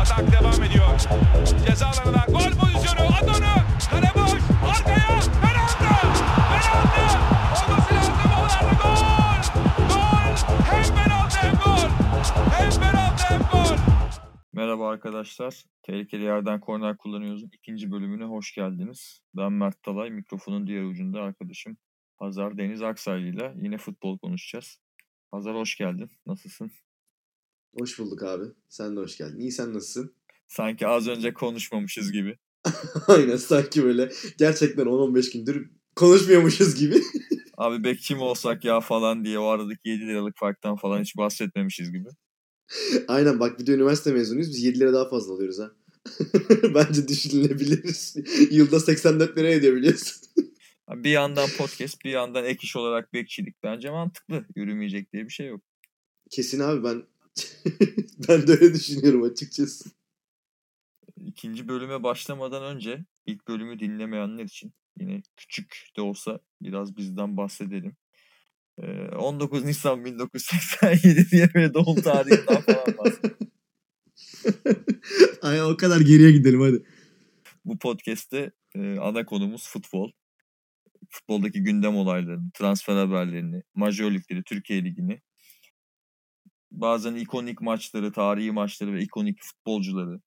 Atak devam ediyor. Ceza alanına gol pozisyonu. Adonu. Kale boş. Arkaya. Penaltı. Penaltı. Olması lazım. Onlarda gol. Gol. Hem penaltı hem gol. Hem penaltı hem gol. Merhaba arkadaşlar. Tehlikeli yerden korner kullanıyoruzun ikinci bölümüne hoş geldiniz. Ben Mert Talay, mikrofonun diğer ucunda arkadaşım Hazar Deniz Aksaylı ile yine futbol konuşacağız. Hazar hoş geldin. Nasılsın? Hoş bulduk abi. Sen de hoş geldin. İyi sen nasılsın? Sanki az önce konuşmamışız gibi. Aynen sanki böyle gerçekten 10-15 gündür konuşmuyormuşuz gibi. Abi bekçi mi olsak ya falan diye o aradaki 7 liralık farktan falan hiç bahsetmemişiz gibi. Aynen bak bir de üniversite mezunuyuz. Biz 7 lira daha fazla alıyoruz ha. Bence düşünülebilir. Yılda 84 lira ediyor biliyorsun. Bir yandan podcast bir yandan ek iş olarak bekçilik. Bence mantıklı. Yürümeyecek diye bir şey yok. Kesin abi ben ben de öyle düşünüyorum açıkçası. İkinci bölüme başlamadan önce ilk bölümü dinlemeyenler için yine küçük de olsa biraz bizden bahsedelim. Ee, 19 Nisan 1987 diye böyle doğum tarihinden falan bahsedelim. Ay o kadar geriye gidelim hadi. Bu podcast'te e, ana konumuz futbol. Futboldaki gündem olaylarını, transfer haberlerini, majör ligleri, Türkiye Ligi'ni, bazen ikonik maçları, tarihi maçları ve ikonik futbolcuları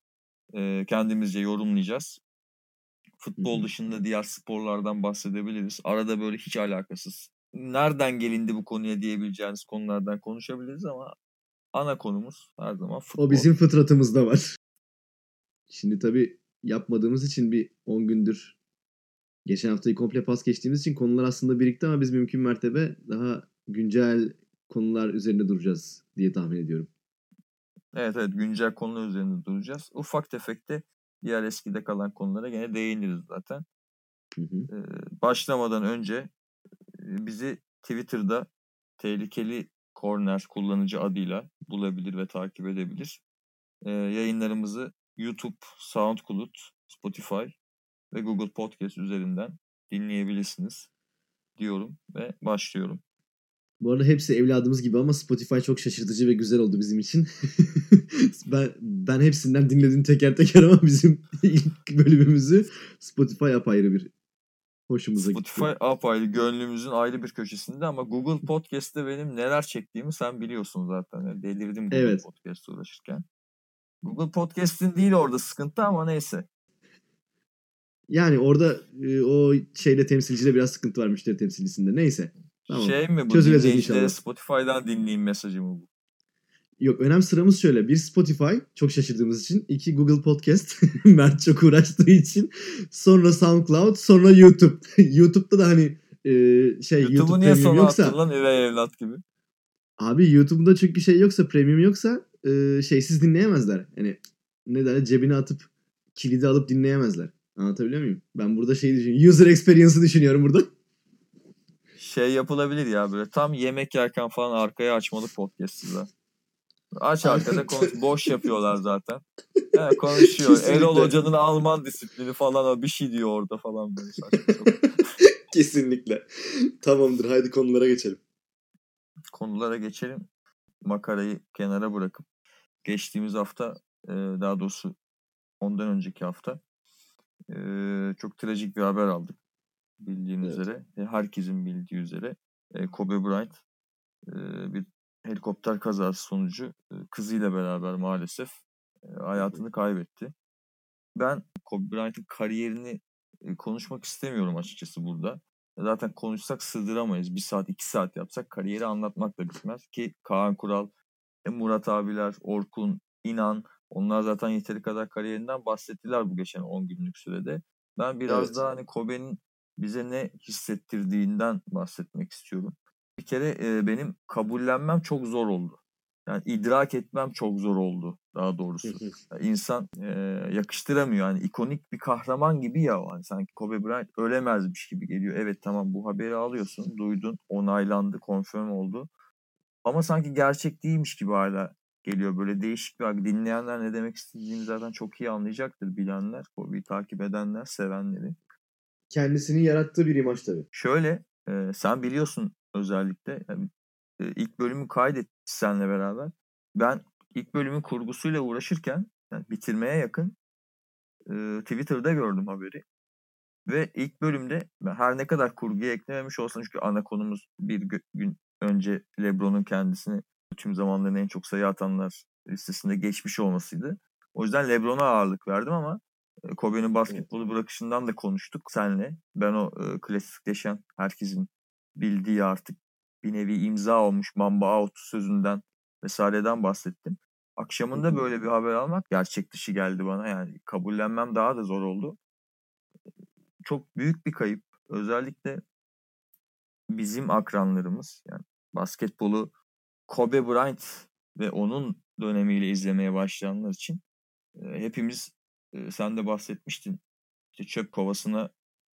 e, kendimizce yorumlayacağız. Futbol dışında diğer sporlardan bahsedebiliriz. Arada böyle hiç alakasız. Nereden gelindi bu konuya diyebileceğiniz konulardan konuşabiliriz ama ana konumuz her zaman futbol. O bizim fıtratımızda var. Şimdi tabii yapmadığımız için bir 10 gündür geçen haftayı komple pas geçtiğimiz için konular aslında birikti ama biz mümkün mertebe daha güncel konular üzerinde duracağız diye tahmin ediyorum. Evet evet güncel konular üzerinde duracağız. Ufak tefek de diğer eskide kalan konulara gene değiniriz zaten. Hı hı. Ee, başlamadan önce bizi Twitter'da tehlikeli corner kullanıcı adıyla bulabilir ve takip edebilir. Ee, yayınlarımızı YouTube, SoundCloud, Spotify ve Google Podcast üzerinden dinleyebilirsiniz diyorum ve başlıyorum. Bu arada hepsi evladımız gibi ama Spotify çok şaşırtıcı ve güzel oldu bizim için. ben ben hepsinden dinledim teker teker ama bizim ilk bölümümüzü Spotify apayrı bir hoşumuza Spotify gitti. apayrı gönlümüzün ayrı bir köşesinde ama Google Podcast'te benim neler çektiğimi sen biliyorsun zaten. Yani delirdim Google Evet. Podcast'te uğraşırken. Google Podcast'in değil orada sıkıntı ama neyse. Yani orada e, o şeyde temsilcide biraz sıkıntı var müşteri temsilcisinde. Neyse. Tamam. Şey mi bu dinleyicilere inşallah. Spotify'dan dinleyin mesajı mı bu? Yok önem sıramız şöyle. Bir Spotify çok şaşırdığımız için. iki Google Podcast. Mert çok uğraştığı için. Sonra SoundCloud. Sonra YouTube. YouTube'da da hani e, şey YouTube'u YouTube niye sona yoksa. attın lan üvey evlat gibi? Abi YouTube'da çünkü şey yoksa premium yoksa e, şeysiz dinleyemezler. Yani ne derler cebine atıp kilidi alıp dinleyemezler. Anlatabiliyor muyum? Ben burada şey düşünüyorum. User experience'ı düşünüyorum burada. Şey yapılabilir ya böyle tam yemek yerken falan arkaya açmalı podcast size. Aç arkada konuş. Boş yapıyorlar zaten. He, konuşuyor. Kesinlikle. Erol Hoca'nın Alman disiplini falan o bir şey diyor orada falan böyle saçma. Kesinlikle. Tamamdır. Haydi konulara geçelim. konulara geçelim. Makarayı kenara bırakıp geçtiğimiz hafta e, daha doğrusu ondan önceki hafta e, çok trajik bir haber aldık. Bildiğin Evet. üzere, e, herkesin bildiği üzere e, Kobe Bryant e, bir helikopter kazası sonucu kızıyla beraber maalesef hayatını kaybetti. Ben Kobe Bryant'ın kariyerini konuşmak istemiyorum açıkçası burada. Zaten konuşsak sığdıramayız. Bir saat, iki saat yapsak kariyeri anlatmak da bitmez. Ki Kaan Kural, Murat abiler, Orkun, İnan onlar zaten yeteri kadar kariyerinden bahsettiler bu geçen 10 günlük sürede. Ben biraz Evet. daha hani Kobe'nin bize ne hissettirdiğinden bahsetmek istiyorum. Bir kere e, benim kabullenmem çok zor oldu. Yani idrak etmem çok zor oldu daha doğrusu. Ya insan e, yakıştıramıyor. Yani ikonik bir kahraman gibi ya o. Hani sanki Kobe Bryant ölemezmiş gibi geliyor. Evet tamam bu haberi alıyorsun. Duydun. Onaylandı. Konfirm oldu. Ama sanki gerçek değilmiş gibi hala geliyor. Böyle değişik bir. Dinleyenler ne demek istediğimi zaten çok iyi anlayacaktır bilenler. Kobe'yi takip edenler, sevenleri. Kendisinin yarattığı bir imaj tabii. Şöyle e, sen biliyorsun özellikle yani, e, ilk bölümü kaydettik seninle beraber. Ben ilk bölümün kurgusuyla uğraşırken yani bitirmeye yakın e, Twitter'da gördüm haberi. Ve ilk bölümde her ne kadar kurguya eklememiş olsam çünkü ana konumuz bir gün önce LeBron'un kendisini tüm zamanların en çok sayı atanlar listesinde geçmiş olmasıydı. O yüzden LeBron'a ağırlık verdim ama Kobe'nin basketbolu bırakışından da konuştuk senle. Ben o e, klasikleşen herkesin bildiği artık bir nevi imza olmuş Mamba Out sözünden vesaireden bahsettim. Akşamında böyle bir haber almak gerçek dışı geldi bana yani kabullenmem daha da zor oldu. Çok büyük bir kayıp. Özellikle bizim akranlarımız yani basketbolu Kobe Bryant ve onun dönemiyle izlemeye başlayanlar için hepimiz sen de bahsetmiştin. İşte çöp kovasına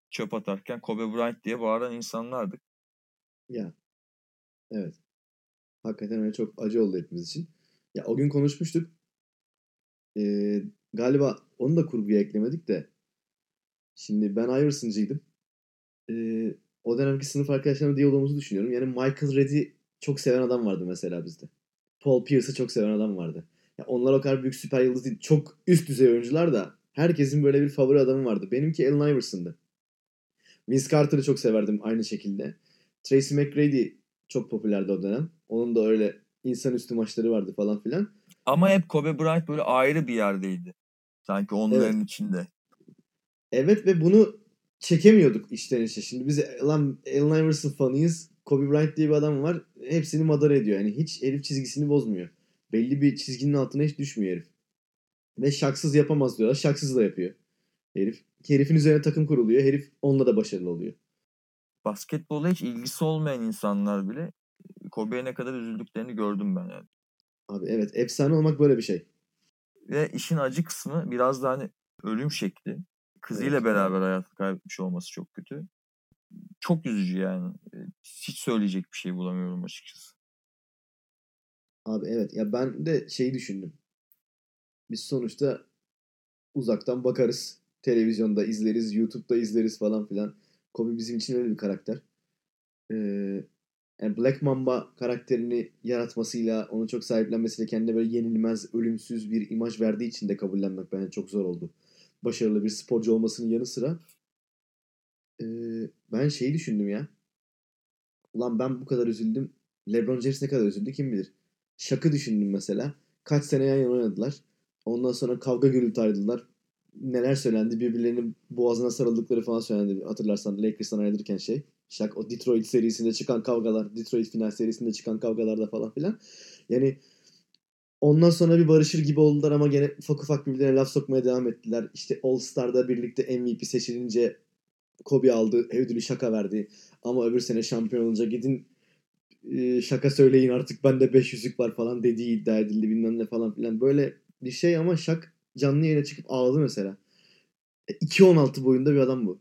çöp atarken Kobe Bryant diye bağıran insanlardık. Ya. Evet. Hakikaten öyle çok acı oldu hepimiz için. Ya o gün konuşmuştuk. Ee, galiba onu da kurguya eklemedik de. Şimdi ben Iverson'cıydım. Ee, o dönemki sınıf arkadaşlarımla diyalogumuzu düşünüyorum. Yani Michael Redd'i çok seven adam vardı mesela bizde. Paul Pierce'ı çok seven adam vardı. Ya onlar o kadar büyük süper yıldız değil. Çok üst düzey oyuncular da herkesin böyle bir favori adamı vardı. Benimki Allen Iverson'dı. Vince Carter'ı çok severdim aynı şekilde. Tracy McGrady çok popülerdi o dönem. Onun da öyle insanüstü maçları vardı falan filan. Ama hep Kobe Bryant böyle ayrı bir yerdeydi. Sanki onların evet. içinde. Evet ve bunu çekemiyorduk işten işe. Şimdi biz lan Allen Iverson fanıyız. Kobe Bryant diye bir adam var. Hepsini madara ediyor. Yani hiç herif çizgisini bozmuyor. Belli bir çizginin altına hiç düşmüyor herif. Ve şaksız yapamaz diyorlar. Şaksız da yapıyor. Herif. Herifin üzerine takım kuruluyor. Herif onunla da başarılı oluyor. Basketbola hiç ilgisi olmayan insanlar bile Kobe'ye ne kadar üzüldüklerini gördüm ben yani. Abi evet efsane olmak böyle bir şey. Ve işin acı kısmı biraz da hani ölüm şekli. Kızıyla evet. beraber hayatını kaybetmiş olması çok kötü. Çok üzücü yani. Hiç söyleyecek bir şey bulamıyorum açıkçası. Abi evet ya ben de şeyi düşündüm. Biz sonuçta uzaktan bakarız. Televizyonda izleriz, YouTube'da izleriz falan filan. Kobe bizim için öyle bir karakter. Ee, yani Black Mamba karakterini yaratmasıyla, onu çok sahiplenmesiyle kendine böyle yenilmez, ölümsüz bir imaj verdiği için de kabullenmek bence çok zor oldu. Başarılı bir sporcu olmasının yanı sıra e, ben şeyi düşündüm ya. Ulan ben bu kadar üzüldüm. LeBron James ne kadar üzüldü kim bilir. Şakı düşündüm mesela. Kaç sene yan yana oynadılar. Ondan sonra kavga gürültü ayrıldılar. Neler söylendi. Birbirlerinin boğazına sarıldıkları falan söylendi. Hatırlarsan Lakers'tan ayrılırken şey. Şak o Detroit serisinde çıkan kavgalar. Detroit final serisinde çıkan kavgalarda falan filan. Yani ondan sonra bir barışır gibi oldular ama gene ufak ufak birbirlerine laf sokmaya devam ettiler. İşte All Star'da birlikte MVP seçilince Kobe aldı. Ödülü şaka verdi. Ama öbür sene şampiyon olunca gidin e, şaka söyleyin artık bende 500'lük var falan dediği iddia edildi bilmem ne falan filan. Böyle bir şey ama Şak canlı yayına çıkıp ağladı mesela. 2.16 e, boyunda bir adam bu.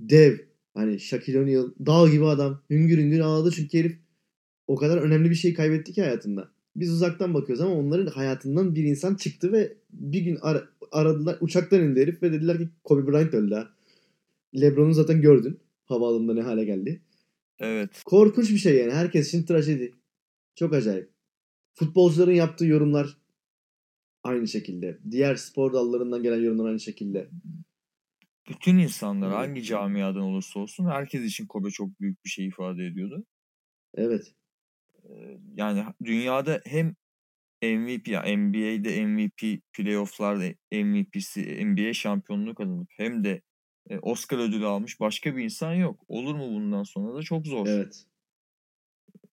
Dev. Hani Shaquille O'Neal dağ gibi adam. Hüngür hüngür ağladı çünkü herif o kadar önemli bir şey kaybetti ki hayatında. Biz uzaktan bakıyoruz ama onların hayatından bir insan çıktı ve bir gün ar- aradılar. Uçaktan indi herif ve dediler ki Kobe Bryant öldü ha. Lebron'u zaten gördün. Havaalanında ne hale geldi. Evet. Korkunç bir şey yani. Herkes için trajedi. Çok acayip. Futbolcuların yaptığı yorumlar aynı şekilde. Diğer spor dallarından gelen yorumlar aynı şekilde. Bütün insanlar hangi camiadan olursa olsun herkes için Kobe çok büyük bir şey ifade ediyordu. Evet. Yani dünyada hem MVP ya NBA'de MVP, playoff'larda MVP'si, NBA şampiyonluğu kazanıp hem de Oscar ödülü almış başka bir insan yok. Olur mu bundan sonra da çok zor. Evet.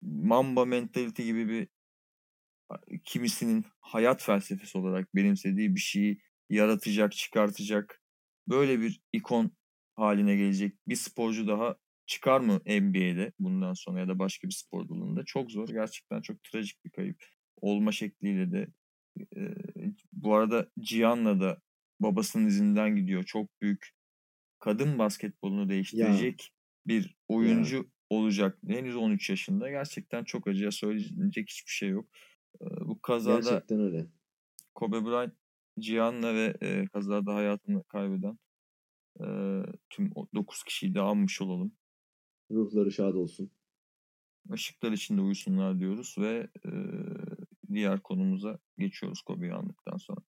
Mamba mentality gibi bir kimisinin hayat felsefesi olarak benimsediği bir şeyi yaratacak, çıkartacak böyle bir ikon haline gelecek bir sporcu daha çıkar mı NBA'de bundan sonra ya da başka bir spor dalında çok zor. Gerçekten çok trajik bir kayıp. Olma şekliyle de e, bu arada Cihan'la da babasının izinden gidiyor. Çok büyük kadın basketbolunu değiştirecek ya. bir oyuncu ya. olacak. Henüz 13 yaşında. Gerçekten çok acıya söyleyecek hiçbir şey yok. Bu kazada Gerçekten öyle. Kobe Bryant Cihan'la ve e, kazada hayatını kaybeden e, tüm 9 kişiyi de almış olalım. Ruhları şad olsun. Işıklar içinde uyusunlar diyoruz ve e, diğer konumuza geçiyoruz Kobe'yi aldıktan sonra.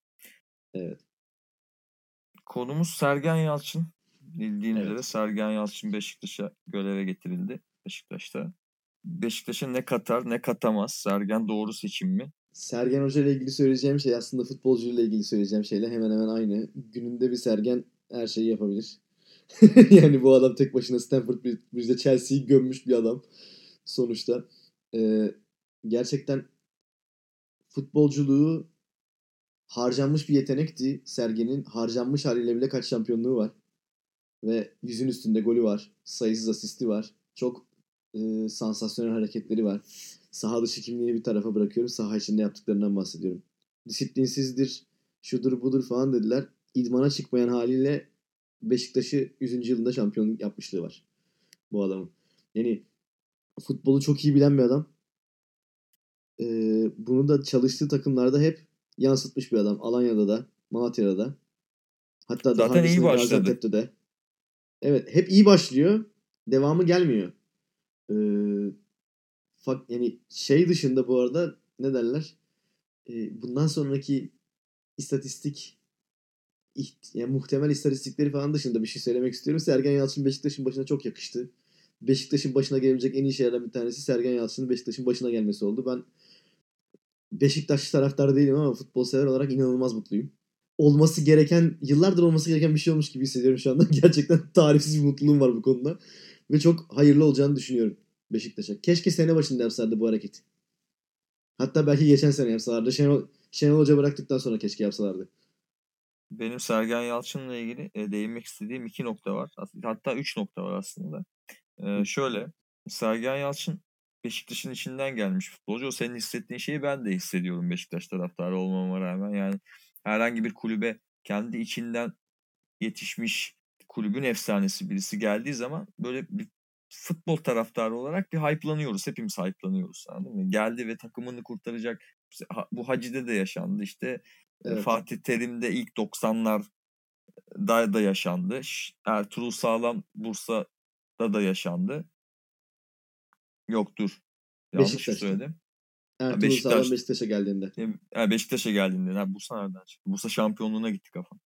Evet. Konumuz Sergen Yalçın. Bildiğiniz Evet. üzere Sergen Yalçın Beşiktaş'a göreve getirildi. Beşiktaş'ta. Beşiktaş'a ne katar ne katamaz. Sergen doğru seçim mi? Sergen Hoca ile ilgili söyleyeceğim şey aslında futbolcuyla ilgili söyleyeceğim şeyle hemen hemen aynı. Gününde bir Sergen her şeyi yapabilir. yani bu adam tek başına Stanford Bridge'de Chelsea'yi gömmüş bir adam sonuçta. Ee, gerçekten futbolculuğu harcanmış bir yetenekti. Sergen'in harcanmış haliyle bile kaç şampiyonluğu var. Ve yüzün üstünde golü var. Sayısız asisti var. Çok e, sansasyonel hareketleri var. Saha dışı kimliğini bir tarafa bırakıyorum. Saha içinde yaptıklarından bahsediyorum. Disiplinsizdir, şudur budur falan dediler. İdmana çıkmayan haliyle Beşiktaş'ı 100. yılında şampiyonluk yapmışlığı var bu adamın. Yani futbolu çok iyi bilen bir adam. Ee, bunu da çalıştığı takımlarda hep yansıtmış bir adam. Alanya'da da, Malatya'da da. Hatta daha Zaten iyi öncesinde başladı. Gaziantep'te de. Evet, hep iyi başlıyor. Devamı gelmiyor. Ee, fak, yani şey dışında bu arada ne derler? Ee, bundan sonraki istatistik yani muhtemel istatistikleri falan dışında bir şey söylemek istiyorum. Sergen Yalçın Beşiktaş'ın başına çok yakıştı. Beşiktaş'ın başına gelebilecek en iyi şeylerden bir tanesi Sergen Yalçın'ın Beşiktaş'ın başına gelmesi oldu. Ben Beşiktaşlı taraftar değilim ama futbol sever olarak inanılmaz mutluyum. Olması gereken, yıllardır olması gereken bir şey olmuş gibi hissediyorum şu anda. Gerçekten tarifsiz bir mutluluğum var bu konuda. Ve çok hayırlı olacağını düşünüyorum Beşiktaş'a. Keşke sene başında yapsalardı bu hareketi. Hatta belki geçen sene yapsalardı. Şenol, Şenol Hoca bıraktıktan sonra keşke yapsalardı. Benim Sergen Yalçın'la ilgili e, değinmek istediğim iki nokta var. Hatta üç nokta var aslında. E, şöyle, Sergen Yalçın Beşiktaş'ın içinden gelmiş futbolcu. O senin hissettiğin şeyi ben de hissediyorum Beşiktaş taraftarı olmama rağmen. Yani herhangi bir kulübe kendi içinden yetişmiş kulübün efsanesi birisi geldiği zaman böyle bir futbol taraftarı olarak bir hype'lanıyoruz. Hepimiz hype'lanıyoruz. Anladın mı? Geldi ve takımını kurtaracak. Bu Hacı'da da yaşandı. İşte Evet. Fatih Terim'de ilk 90'lar da, da yaşandı. Ertuğrul Sağlam Bursa'da da yaşandı. Yoktur. Yanlış Beşiktaş'ta. söyledim. Ertuğrul Beşiktaş- Sağlam Beşiktaş'a geldiğinde. Ya Beşiktaş'a geldiğinde. Ha, Bursa nereden çıktı? Bursa şampiyonluğuna gitti kafam.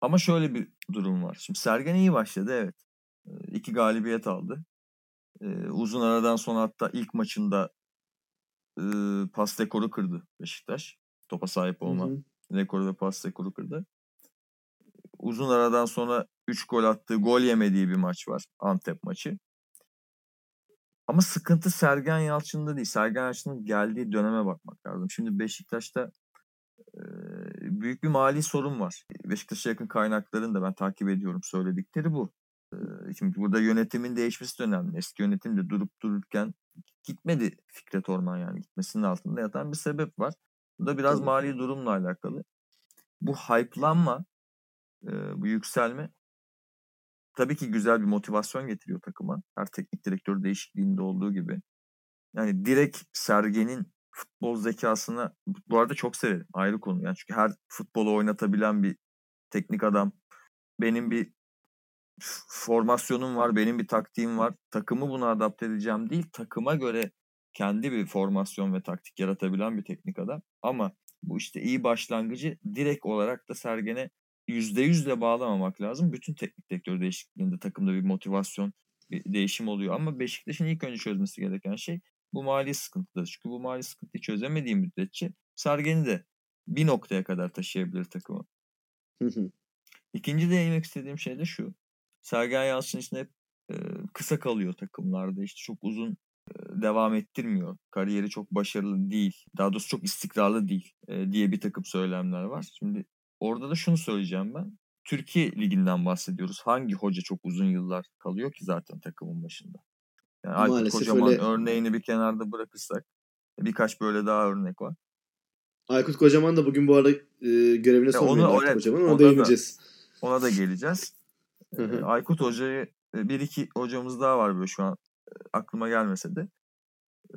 Ama şöyle bir durum var. Şimdi Sergen iyi başladı evet. Ee, İki galibiyet aldı. Ee, uzun aradan sonra hatta ilk maçında e, pas rekoru kırdı Beşiktaş. Topa sahip olma Hı hı. rekoru ve pas rekoru kırdı. Uzun aradan sonra 3 gol attığı, gol yemediği bir maç var. Antep maçı. Ama sıkıntı Sergen Yalçın'da değil. Sergen Yalçın'ın geldiği döneme bakmak lazım. Şimdi Beşiktaş'ta e, büyük bir mali sorun var. Beşiktaş'a yakın kaynakların da ben takip ediyorum. Söyledikleri bu. E, şimdi burada yönetimin değişmesi de önemli. Eski yönetim de durup dururken gitmedi Fikret Orman yani. Gitmesinin altında yatan bir sebep var. Bu da biraz mali durumla alakalı. Bu hype'lanma, e, bu yükselme tabii ki güzel bir motivasyon getiriyor takıma. Her teknik direktör değişikliğinde olduğu gibi. Yani direkt Sergen'in futbol zekasına bu arada çok severim. Ayrı konu. Yani çünkü her futbolu oynatabilen bir teknik adam. Benim bir formasyonum var, benim bir taktiğim var. Takımı buna adapte edeceğim değil, takıma göre kendi bir formasyon ve taktik yaratabilen bir teknik adam. Ama bu işte iyi başlangıcı direkt olarak da Sergen'e %100 de bağlamamak lazım. Bütün teknik direktör değişikliğinde takımda bir motivasyon, bir değişim oluyor. Ama Beşiktaş'ın ilk önce çözmesi gereken şey bu mali sıkıntıdır. Çünkü bu mali sıkıntıyı çözemediği müddetçe Sergen'i de bir noktaya kadar taşıyabilir takımı. İkinci değinmek istediğim şey de şu. Sergen Yalçın için hep e, kısa kalıyor takımlarda. İşte çok uzun e, devam ettirmiyor. Kariyeri çok başarılı değil. Daha doğrusu çok istikrarlı değil e, diye bir takım söylemler var. Şimdi orada da şunu söyleyeceğim ben. Türkiye Ligi'nden bahsediyoruz. Hangi hoca çok uzun yıllar kalıyor ki zaten takımın başında? Yani Aykut Kocaman öyle. örneğini bir kenarda bırakırsak birkaç böyle daha örnek var. Aykut Kocaman da bugün bu arada e, görevine son onu- Aykut evet, Kocaman. ona Ona da- değineceğiz. Ona da geleceğiz. Ee, Aykut Hoca'yı e, bir iki hocamız daha var böyle şu an e, aklıma gelmese de.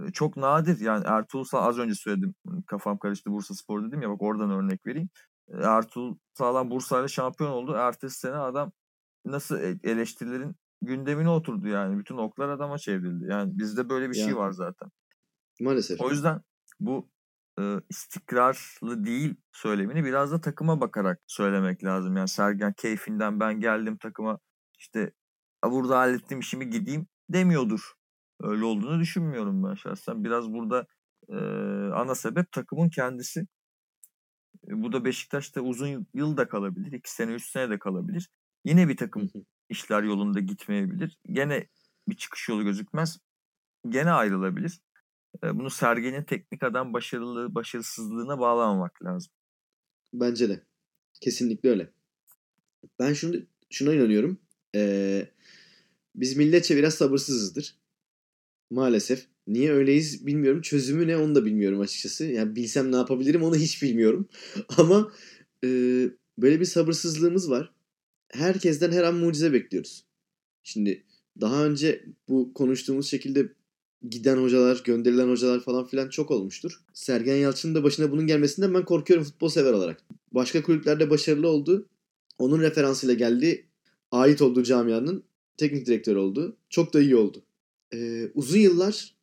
E, Çok nadir yani Ertuğrul az önce söyledim kafam karıştı Bursa Spor dedim ya bak oradan örnek vereyim. Ertuğrul Sağlam Bursa ile şampiyon oldu. Ertesi sene adam nasıl e- eleştirilerin gündemine oturdu yani. Bütün oklar adama çevrildi. Yani bizde böyle bir şey Ya. var zaten. Maalesef. O yüzden bu e, istikrarlı değil söylemini biraz da takıma bakarak söylemek lazım. Yani Sergen keyfinden ben geldim takıma işte burada hallettim işimi gideyim demiyordur. Öyle olduğunu düşünmüyorum ben şahsen. Biraz burada e, ana sebep takımın kendisi. E, bu da Beşiktaş'ta uzun yıl da kalabilir. 2 sene 3 sene de kalabilir. Yine bir takım işler yolunda gitmeyebilir. Gene bir çıkış yolu gözükmez. Gene ayrılabilir. E, bunu Sergen'in teknik adam başarılı başarısızlığına bağlamamak lazım. Bence de. Kesinlikle öyle. Ben şunu şuna inanıyorum. Ee, biz milletçe biraz sabırsızızdır. Maalesef. Niye öyleyiz bilmiyorum. Çözümü ne onu da bilmiyorum açıkçası. Yani bilsem ne yapabilirim onu hiç bilmiyorum. Ama e, böyle bir sabırsızlığımız var. Herkesten her an mucize bekliyoruz. Şimdi daha önce bu konuştuğumuz şekilde giden hocalar, gönderilen hocalar falan filan çok olmuştur. Sergen Yalçın'ın da başına bunun gelmesinden ben korkuyorum futbol sever olarak. Başka kulüplerde başarılı oldu. Onun referansıyla geldi. Ait olduğu camianın teknik direktör oldu. Çok da iyi oldu. Ee, uzun yıllar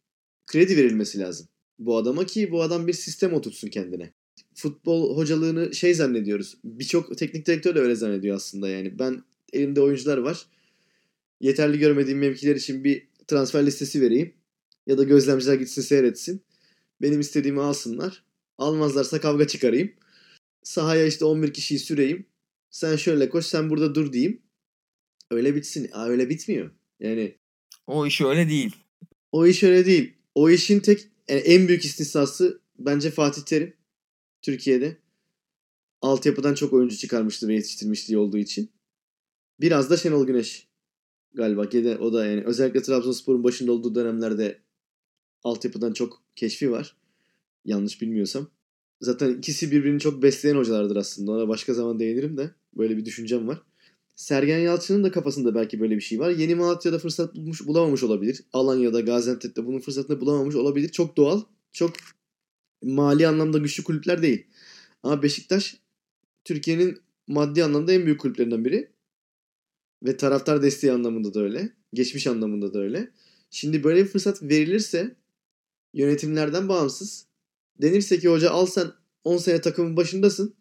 kredi verilmesi lazım bu adama ki bu adam bir sistem oturtsun kendine. Futbol hocalığını şey zannediyoruz. Birçok teknik direktör de öyle zannediyor aslında yani. Ben elimde oyuncular var. Yeterli görmediğim mevkiler için bir transfer listesi vereyim. Ya da gözlemciler gitsin seyretsin. Benim istediğimi alsınlar. Almazlarsa kavga çıkarayım. Sahaya işte 11 kişiyi süreyim. Sen şöyle koş sen burada dur diyeyim. Öyle bitsin. Aa, öyle bitmiyor. Yani O iş öyle değil. o iş öyle değil. O işin tek yani en büyük istisnası bence Fatih Terim. Türkiye'de. Altyapıdan çok oyuncu çıkarmıştı ve yetiştirmişliği olduğu için. Biraz da Şenol Güneş galiba. Gene o da yani özellikle Trabzonspor'un başında olduğu dönemlerde altyapıdan çok keşfi var. Yanlış bilmiyorsam. Zaten ikisi birbirini çok besleyen hocalardır aslında. Ona başka zaman değinirim de. Böyle bir düşüncem var. Sergen Yalçın'ın da kafasında belki böyle bir şey var. Yeni Malatya'da fırsat bulmuş, bulamamış olabilir. Alanya'da, Gaziantep'te bunun fırsatını bulamamış olabilir. Çok doğal. Çok mali anlamda güçlü kulüpler değil. Ama Beşiktaş Türkiye'nin maddi anlamda en büyük kulüplerinden biri. Ve taraftar desteği anlamında da öyle. Geçmiş anlamında da öyle. Şimdi böyle bir fırsat verilirse yönetimlerden bağımsız denirse ki hoca al sen 10 sene takımın başındasın.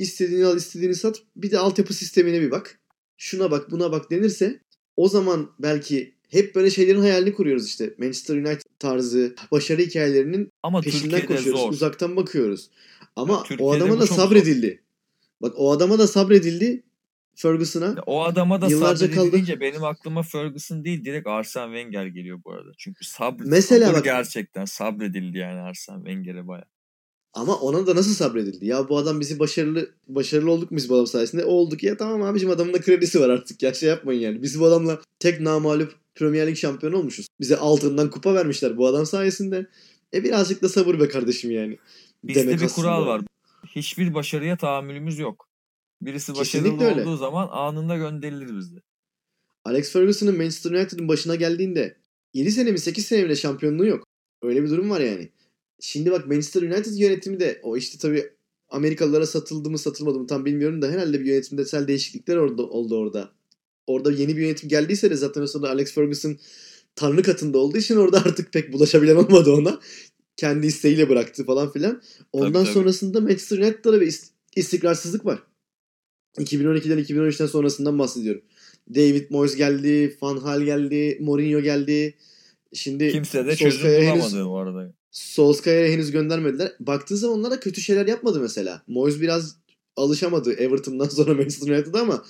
İstediğini al istediğini sat. Bir de altyapı sistemine bir bak. Şuna bak buna bak denirse o zaman belki hep böyle şeylerin hayalini kuruyoruz işte. Manchester United tarzı başarı hikayelerinin Ama peşinden Türkiye'de koşuyoruz. zor. Uzaktan bakıyoruz. Ama Ya o adama da sabredildi. Bak o adama da sabredildi. Ferguson'a. O adama da Yıllarca sabredilince benim aklıma Ferguson değil direkt Arsene Wenger geliyor bu arada. Çünkü sabr, Mesela sabır bak- gerçekten sabredildi yani Arsene Wenger'e baya. Ama ona da nasıl sabredildi? Ya bu adam bizi başarılı başarılı olduk mu biz bu adam sayesinde? Olduk ya tamam abicim adamın da kredisi var artık ya şey yapmayın yani. Biz bu adamla tek namalup Premier Lig şampiyonu olmuşuz. Bize altından kupa vermişler bu adam sayesinde. E birazcık da sabır be kardeşim yani. Bizde Demek bir kural var. Hiçbir başarıya tahammülümüz yok. Birisi Kesinlikle başarılı öyle. olduğu zaman anında gönderilir bizde. Alex Ferguson'ın Manchester United'ın başına geldiğinde 7 sene mi 8 sene bile şampiyonluğu yok. Öyle bir durum var yani. Şimdi bak Manchester United yönetimi de o işte tabii Amerikalılara satıldı mı satılmadı mı tam bilmiyorum da herhalde bir yönetimsel değişiklikler orada oldu orada. Orada yeni bir yönetim geldiyse de zaten o sırada Alex Ferguson tanrı katında olduğu için orada artık pek bulaşabilen olmadı ona. Kendi isteğiyle bıraktı falan filan. Ondan Tabii, tabii. sonrasında Manchester United'da da bir ist- istikrarsızlık var. 2012'den 2013'ten sonrasından bahsediyorum. David Moyes geldi, Van Hal geldi, Mourinho geldi. Şimdi Kimse de çözüm bulamadı bu arada. Solskjaer'e henüz göndermediler. Baktığı zaman onlar da kötü şeyler yapmadı mesela. Moyes biraz alışamadı Everton'dan sonra Manchester United'a ama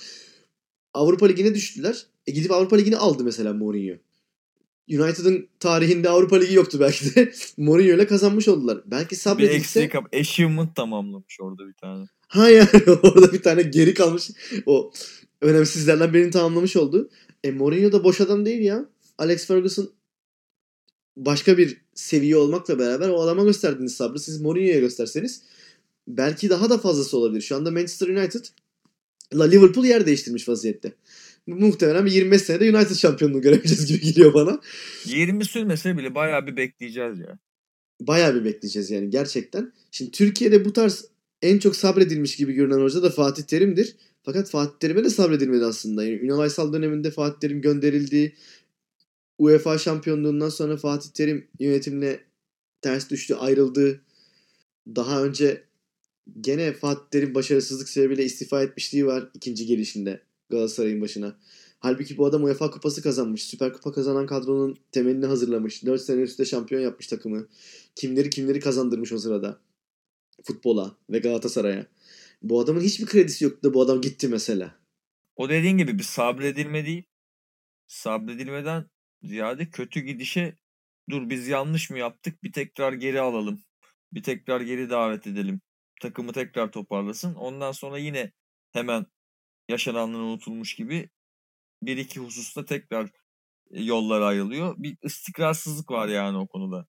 Avrupa Ligi'ne düştüler. E gidip Avrupa Ligi'ni aldı mesela Mourinho. United'ın tarihinde Avrupa Ligi yoktu belki de. Mourinho ile kazanmış oldular. Belki Bir sabredilse... eksiği kap achievement tamamlamış orada bir tane. Ha yani orada bir tane geri kalmış. O önemsizlerden birini tamamlamış oldu. E Mourinho da boş adam değil ya. Alex Ferguson başka bir seviye olmakla beraber o adama gösterdiğiniz sabrı siz Mourinho'ya gösterseniz belki daha da fazlası olabilir. Şu anda Manchester United la Liverpool yer değiştirmiş vaziyette. Muhtemelen bir 25 senede United şampiyonluğu göremeyeceğiz gibi geliyor bana. 20 sürmese bile bayağı bir bekleyeceğiz ya. bayağı bir bekleyeceğiz yani gerçekten. Şimdi Türkiye'de bu tarz en çok sabredilmiş gibi görünen hoca da Fatih Terim'dir. Fakat Fatih Terim'e de sabredilmedi aslında. Yani Ünal Aysal döneminde Fatih Terim gönderildi. UEFA şampiyonluğundan sonra Fatih Terim yönetimle ters düştü, ayrıldı. daha önce gene Fatih Terim başarısızlık sebebiyle istifa etmişliği var ikinci gelişinde Galatasaray'ın başına. Halbuki bu adam UEFA kupası kazanmış. Süper kupa kazanan kadronun temelini hazırlamış. 4 sene üstte şampiyon yapmış takımı. Kimleri kimleri kazandırmış o sırada. Futbola ve Galatasaray'a. Bu adamın hiçbir kredisi yoktu da bu adam gitti mesela. O dediğin gibi bir sabredilme değil. Sabredilmeden ziyade kötü gidişe dur biz yanlış mı yaptık bir tekrar geri alalım. Bir tekrar geri davet edelim. Takımı tekrar toparlasın. Ondan sonra yine hemen yaşananlar unutulmuş gibi bir iki hususta tekrar e, yollar ayrılıyor. Bir istikrarsızlık var yani o konuda.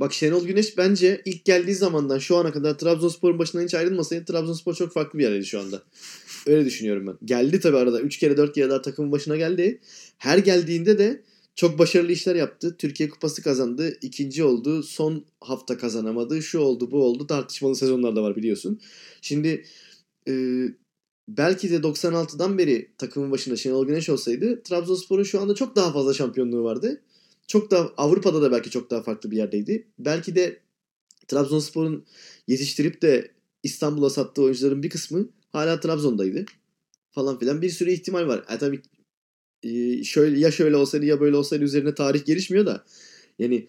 Bak Şenol Güneş bence ilk geldiği zamandan şu ana kadar Trabzonspor'un başından hiç ayrılmasaydı Trabzonspor çok farklı bir yerdeydi şu anda. Öyle düşünüyorum ben. Geldi tabii arada. 3 kere 4 kere daha takımın başına geldi. Her geldiğinde de çok başarılı işler yaptı. Türkiye Kupası kazandı. ikinci oldu. Son hafta kazanamadı. Şu oldu bu oldu. Tartışmalı sezonlar da var biliyorsun. Şimdi e, belki de 96'dan beri takımın başında Şenol Güneş olsaydı Trabzonspor'un şu anda çok daha fazla şampiyonluğu vardı. Çok daha Avrupa'da da belki çok daha farklı bir yerdeydi. Belki de Trabzonspor'un yetiştirip de İstanbul'a sattığı oyuncuların bir kısmı hala Trabzon'daydı. Falan filan bir sürü ihtimal var. E tabii e, şöyle ya şöyle olsaydı ya böyle olsaydı üzerine tarih gelişmiyor da yani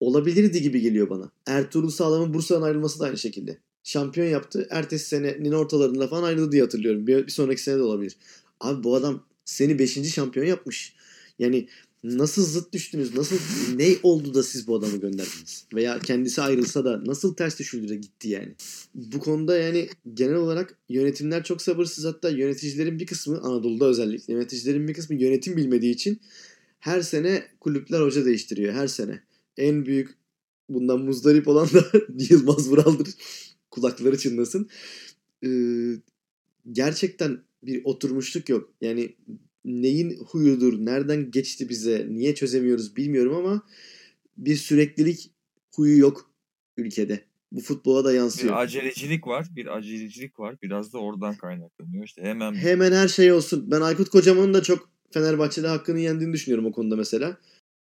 olabilirdi gibi geliyor bana. Ertuğrul Sağlam'ın Bursa'dan ayrılması da aynı şekilde. Şampiyon yaptı. Ertesi senenin ortalarında falan ayrıldı diye hatırlıyorum. Bir, bir sonraki sene de olabilir. Abi bu adam seni 5. şampiyon yapmış. Yani nasıl zıt düştünüz? Nasıl ne oldu da siz bu adamı gönderdiniz? Veya kendisi ayrılsa da nasıl ters düşürdü de gitti yani? Bu konuda yani genel olarak yönetimler çok sabırsız. Hatta yöneticilerin bir kısmı Anadolu'da özellikle yöneticilerin bir kısmı yönetim bilmediği için her sene kulüpler hoca değiştiriyor. Her sene. En büyük bundan muzdarip olan da Yılmaz Vural'dır. Kulakları çınlasın. Ee, gerçekten bir oturmuşluk yok. Yani neyin huyudur, nereden geçti bize, niye çözemiyoruz bilmiyorum ama bir süreklilik huyu yok ülkede. Bu futbola da yansıyor. Bir acelecilik var, bir acelecilik var. Biraz da oradan kaynaklanıyor. İşte hemen Hemen her şey olsun. Ben Aykut Kocaman'ın da çok Fenerbahçe'de hakkını yendiğini düşünüyorum o konuda mesela.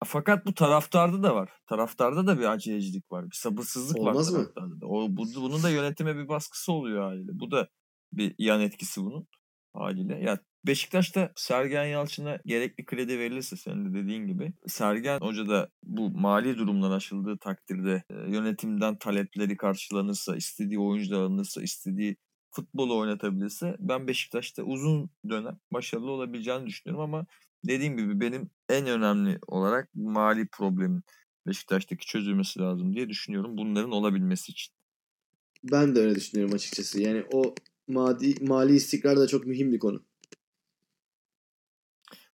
Fakat bu taraftarda da var. Taraftarda da bir acelecilik var. Bir sabırsızlık Olmaz var mı? taraftarda da. O, bu, bunun da yönetime bir baskısı oluyor haliyle. Bu da bir yan etkisi bunun haliyle. Ya Beşiktaş'ta Sergen Yalçın'a gerekli kredi verilirse senin de dediğin gibi Sergen Hoca da bu mali durumlar aşıldığı takdirde e, yönetimden talepleri karşılanırsa, istediği oyuncular alınırsa, istediği futbolu oynatabilirse ben Beşiktaş'ta uzun dönem başarılı olabileceğini düşünüyorum ama dediğim gibi benim en önemli olarak mali problemin Beşiktaş'taki çözülmesi lazım diye düşünüyorum bunların olabilmesi için. Ben de öyle düşünüyorum açıkçası. Yani o mali, mali istikrar da çok mühim bir konu.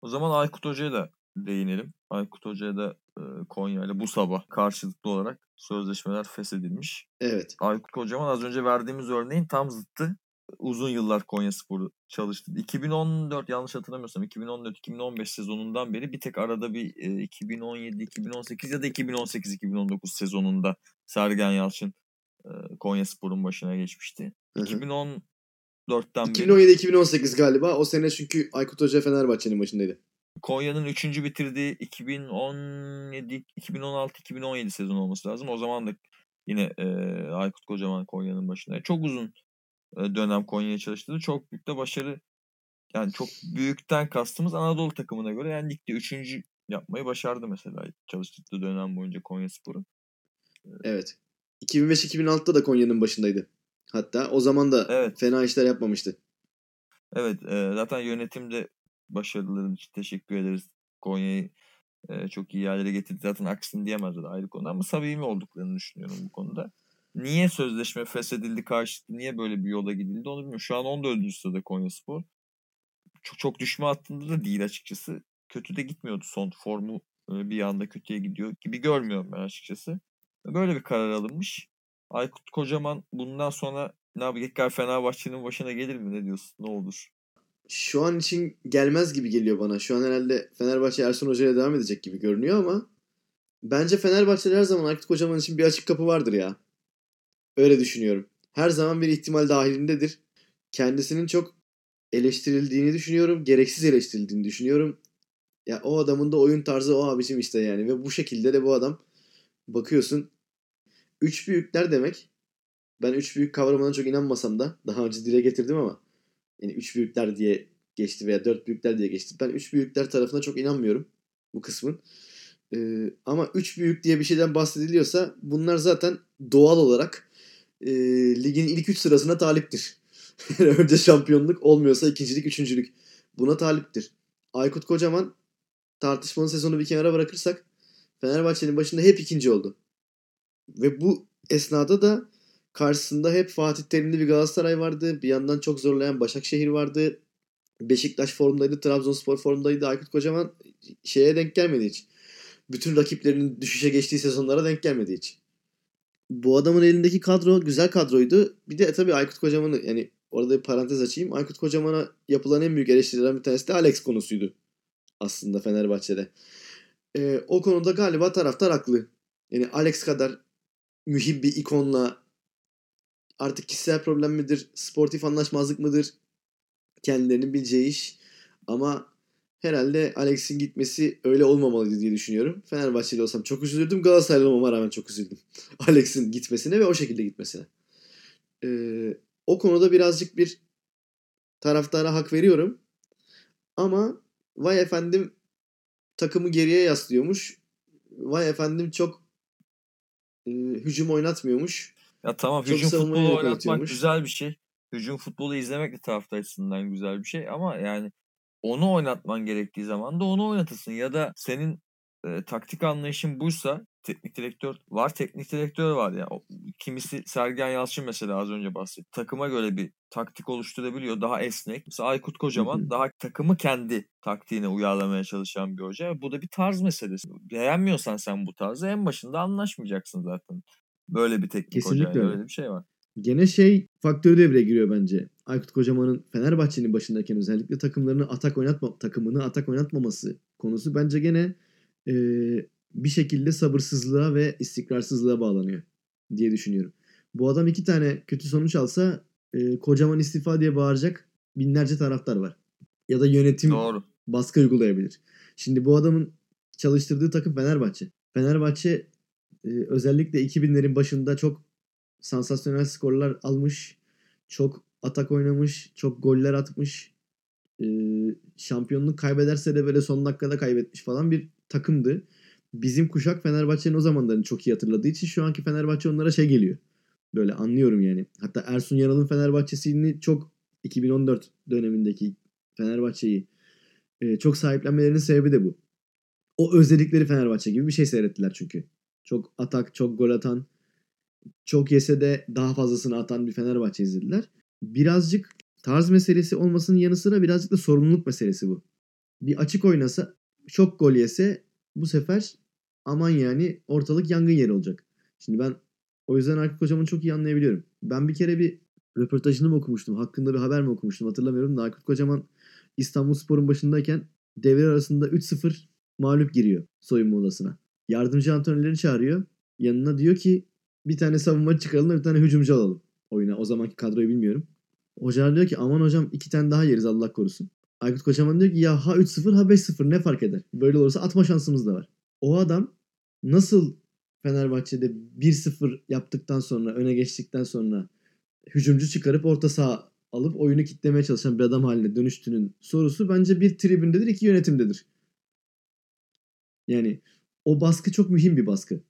O zaman Aykut Hoca'ya da değinelim. Aykut Hoca'ya da e, Konya ile bu sabah karşılıklı olarak sözleşmeler feshedilmiş. Evet. Aykut Hocam'ın az önce verdiğimiz örneğin tam zıttı. Uzun yıllar Konya Spor'u çalıştı. 2014 yanlış hatırlamıyorsam 2014-2015 sezonundan beri bir tek arada bir e, 2017-2018 ya da 2018-2019 sezonunda Sergen Yalçın e, Konya Spor'un başına geçmişti. Hı hı. 2010 4'ten 2017-2018 galiba. O sene çünkü Aykut Hoca Fenerbahçe'nin başındaydı. Konya'nın 3. bitirdiği 2017-2016-2017 sezon olması lazım. O zaman da yine e, Aykut Kocaman Konya'nın başında. Çok uzun e, dönem Konya'ya çalıştığını çok büyük de başarı yani çok büyükten kastımız Anadolu takımına göre yani ligde 3. yapmayı başardı mesela çalıştığı dönem boyunca Konya Spor'un. Evet. 2005-2006'da da Konya'nın başındaydı. Hatta o zaman da Evet. fena işler yapmamıştı. Evet e, zaten yönetimde başarıların için teşekkür ederiz. Konya'yı e, çok iyi yerlere getirdi. Zaten aksini diyemezler ayrı konu ama samimi olduklarını düşünüyorum bu konuda. Niye sözleşme feshedildi karşılıklı, niye böyle bir yola gidildi onu bilmiyorum. Şu an 14. sırada Konya Spor. Çok, çok düşme hattında da değil açıkçası. Kötü de gitmiyordu son formu e, bir anda kötüye gidiyor gibi görmüyorum ben açıkçası. Böyle bir karar alınmış. Aykut Kocaman bundan sonra ne yapacak? Fenerbahçe'nin başına gelir mi? Ne diyorsun? Ne olur? Şu an için gelmez gibi geliyor bana. Şu an herhalde Fenerbahçe Ersun Hoca ile devam edecek gibi görünüyor ama bence Fenerbahçe'de her zaman Aykut Kocaman için bir açık kapı vardır ya. Öyle düşünüyorum. Her zaman bir ihtimal dahilindedir. Kendisinin çok eleştirildiğini düşünüyorum. Gereksiz eleştirildiğini düşünüyorum. Ya o adamın da oyun tarzı o abicim işte yani. Ve bu şekilde de bu adam bakıyorsun. Üç büyükler demek Ben üç büyük kavramına çok inanmasam da daha önce dile getirdim ama yani üç büyükler diye geçti veya dört büyükler diye geçti. Ben üç büyükler tarafına çok inanmıyorum bu kısmın. Ee, ama üç büyük diye bir şeyden bahsediliyorsa bunlar zaten doğal olarak e, ligin ilk üç sırasına taliptir. Önce şampiyonluk olmuyorsa ikincilik, üçüncülük. Buna taliptir. Aykut Kocaman tartışmalı sezonu bir kenara bırakırsak Fenerbahçe'nin başında hep ikinci oldu. Ve bu esnada da karşısında hep Fatih Terimli bir Galatasaray vardı. Bir yandan çok zorlayan Başakşehir vardı. Beşiktaş formdaydı, Trabzonspor formdaydı. Aykut Kocaman şeye denk gelmedi hiç. Bütün rakiplerinin düşüşe geçtiği sezonlara denk gelmedi hiç. Bu adamın elindeki kadro güzel kadroydu. Bir de tabii Aykut Kocaman'ı yani orada bir parantez açayım. Aykut Kocaman'a yapılan en büyük eleştirilerden bir tanesi de Alex konusuydu. Aslında Fenerbahçe'de. Ee, o konuda galiba taraftar haklı. Yani Alex kadar mühim bir ikonla artık kişisel problem midir, sportif anlaşmazlık mıdır kendilerinin bileceği iş. Ama herhalde Alex'in gitmesi öyle olmamalıydı diye düşünüyorum. Fenerbahçeli olsam çok üzülürdüm. Galatasaraylı olmama rağmen çok üzüldüm. Alex'in gitmesine ve o şekilde gitmesine. Ee, o konuda birazcık bir taraftara hak veriyorum. Ama vay efendim takımı geriye yaslıyormuş. Vay efendim çok e, hücum oynatmıyormuş. Ya tamam Çok hücum futbolu oynatmak güzel bir şey. Hücum futbolu izlemek de taraftar açısından güzel bir şey ama yani onu oynatman gerektiği zaman da onu oynatırsın ya da senin e, taktik anlayışın buysa teknik direktör var teknik direktör var ya O- kimisi Sergen Yalçın mesela az önce bahsetti takıma göre bir taktik oluşturabiliyor daha esnek mesela Aykut Kocaman Hı hı. daha takımı kendi taktiğine uyarlamaya çalışan bir hoca bu da bir tarz meselesi beğenmiyorsan sen bu tarzı en başında anlaşmayacaksın zaten böyle bir teknik Kesinlikle hocayla öyle. öyle bir şey var. Gene şey faktörü devreye giriyor bence. Aykut Kocaman'ın Fenerbahçe'nin başındayken özellikle takımlarını atak oynatma takımını atak oynatmaması konusu bence gene e, bir şekilde sabırsızlığa ve istikrarsızlığa bağlanıyor diye düşünüyorum. Bu adam iki tane kötü sonuç alsa e, Kocaman istifa diye bağıracak binlerce taraftar var. Ya da yönetim Doğru. baskı uygulayabilir. Şimdi bu adamın çalıştırdığı takım Fenerbahçe. Fenerbahçe e, özellikle 2000'lerin başında çok sansasyonel skorlar almış. Çok atak oynamış. Çok goller atmış. E, şampiyonluk kaybederse de böyle son dakikada kaybetmiş falan bir takımdı. Bizim kuşak Fenerbahçe'nin o zamanlarını çok iyi hatırladığı için şu anki Fenerbahçe onlara şey geliyor. Böyle anlıyorum yani. Hatta Ersun Yanal'ın Fenerbahçe'sini çok 2014 dönemindeki Fenerbahçe'yi e, çok sahiplenmelerinin sebebi de bu. O özledikleri Fenerbahçe gibi bir şey seyrettiler çünkü. Çok atak, çok gol atan, çok yese de daha fazlasını atan bir Fenerbahçe izlediler. Birazcık tarz meselesi olmasının yanı sıra birazcık da sorumluluk meselesi bu. Bir açık oynasa, çok gol yese bu sefer aman yani ortalık yangın yeri olacak. Şimdi ben o yüzden Aykut Kocaman'ı çok iyi anlayabiliyorum. Ben bir kere bir röportajını mı okumuştum, hakkında bir haber mi okumuştum hatırlamıyorum da Aykut Kocaman İstanbulspor'un başındayken devre arasında 3-0 mağlup giriyor soyunma odasına. Yardımcı antrenörleri çağırıyor. Yanına diyor ki bir tane savunmacı çıkaralım bir tane hücumcu alalım oyuna. O zamanki kadroyu bilmiyorum. Hocalar diyor ki aman hocam iki tane daha yeriz Allah korusun. Aykut Kocaman diyor ki ya ha 3-0 ha 5-0 ne fark eder? Böyle olursa atma şansımız da var. O adam nasıl Fenerbahçe'de 1-0 yaptıktan sonra öne geçtikten sonra hücumcu çıkarıp orta saha alıp oyunu kitlemeye çalışan bir adam haline dönüştüğünün sorusu bence bir tribündedir, iki yönetimdedir. Yani o baskı çok mühim bir baskı.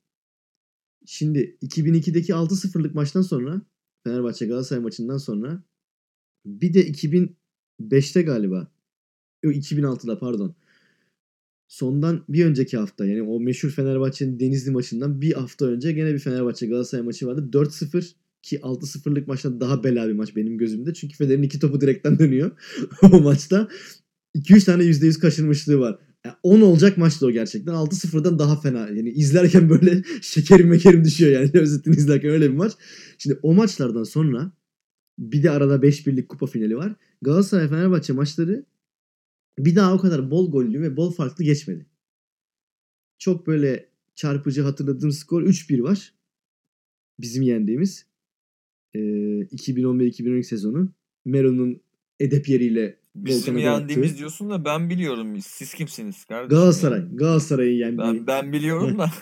Şimdi 2002'deki 6-0'lık maçtan sonra Fenerbahçe Galatasaray maçından sonra bir de 2005'te galiba yok 2006'da pardon sondan bir önceki hafta yani o meşhur Fenerbahçe'nin Denizli maçından bir hafta önce gene bir Fenerbahçe Galatasaray maçı vardı. 4-0 ki 6-0'lık maçta daha bela bir maç benim gözümde. Çünkü Federer'in iki topu direkten dönüyor o maçta. 2-3 tane %100 kaçırmışlığı var. Yani 10 olacak maçtı o gerçekten. 6-0'dan daha fena. Yani izlerken böyle şekerim mekerim düşüyor yani. Özetini izlerken öyle bir maç. Şimdi o maçlardan sonra bir de arada 5-1'lik kupa finali var. Galatasaray Fenerbahçe maçları bir daha o kadar bol gollü ve bol farklı geçmedi. Çok böyle çarpıcı hatırladığım skor 3-1 var. Bizim yendiğimiz. Ee, 2011-2012 sezonu. Mero'nun edep yeriyle Bizim yendiğimiz attı. diyorsun da ben biliyorum. Siz kimsiniz kardeşim? Galatasaray. Galatasaray'ın yendiği. Ben, ben biliyorum da.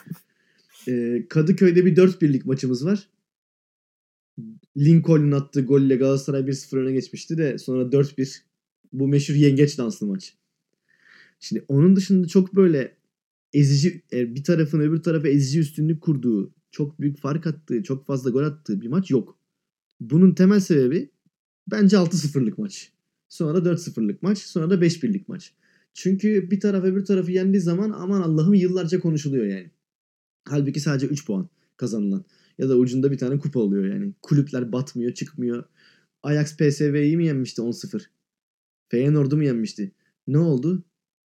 Ee, Kadıköy'de bir 4-1'lik maçımız var. Lincoln'un attığı golle Galatasaray 1-0 öne geçmişti de sonra 4-1 bu meşhur yengeç danslı maç. Şimdi onun dışında çok böyle ezici e, bir tarafın öbür tarafa ezici üstünlük kurduğu, çok büyük fark attığı, çok fazla gol attığı bir maç yok. Bunun temel sebebi bence 6-0'lık maç. Sonra da 4-0'lık maç, sonra da 5-1'lik maç. Çünkü bir taraf öbür tarafı yendiği zaman aman Allah'ım yıllarca konuşuluyor yani. Halbuki sadece 3 puan kazanılan. Ya da ucunda bir tane kupa oluyor yani. Kulüpler batmıyor, çıkmıyor. Ajax PSV'yi mi yenmişti 10-0? Feyenoord'u mu yenmişti? Ne oldu?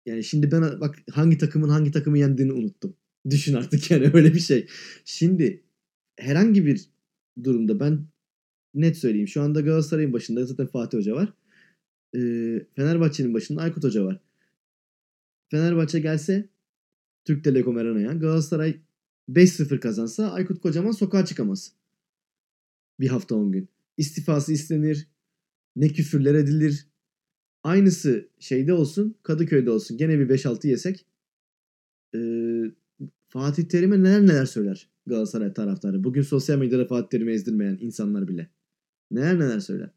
Yani şimdi ben bak hangi takımın hangi takımı yendiğini unuttum. Düşün artık yani öyle bir şey. Şimdi herhangi bir durumda ben net söyleyeyim. Şu anda Galatasaray'ın başında zaten Fatih Hoca var. Ee, Fenerbahçe'nin başında Aykut Hoca var. Fenerbahçe gelse Türk Telekom Arena'ya Galatasaray 5-0 kazansa Aykut Kocaman sokağa çıkamaz. Bir hafta 10 gün. İstifası istenir. Ne küfürler edilir. Aynısı şeyde olsun. Kadıköy'de olsun. Gene bir 5-6 yesek. Ee, Fatih Terim'e neler neler söyler Galatasaray taraftarı. Bugün sosyal medyada Fatih Terim'i ezdirmeyen insanlar bile. Neler neler söyler.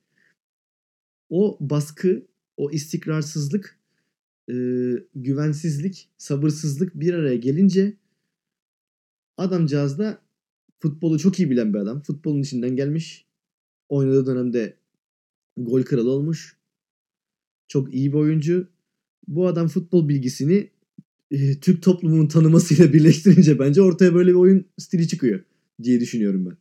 O baskı, o istikrarsızlık, e, güvensizlik, sabırsızlık bir araya gelince adamcağız da futbolu çok iyi bilen bir adam. Futbolun içinden gelmiş. Oynadığı dönemde gol kralı olmuş. Çok iyi bir oyuncu. Bu adam futbol bilgisini e, Türk toplumunun tanımasıyla birleştirince bence ortaya böyle bir oyun stili çıkıyor diye düşünüyorum ben.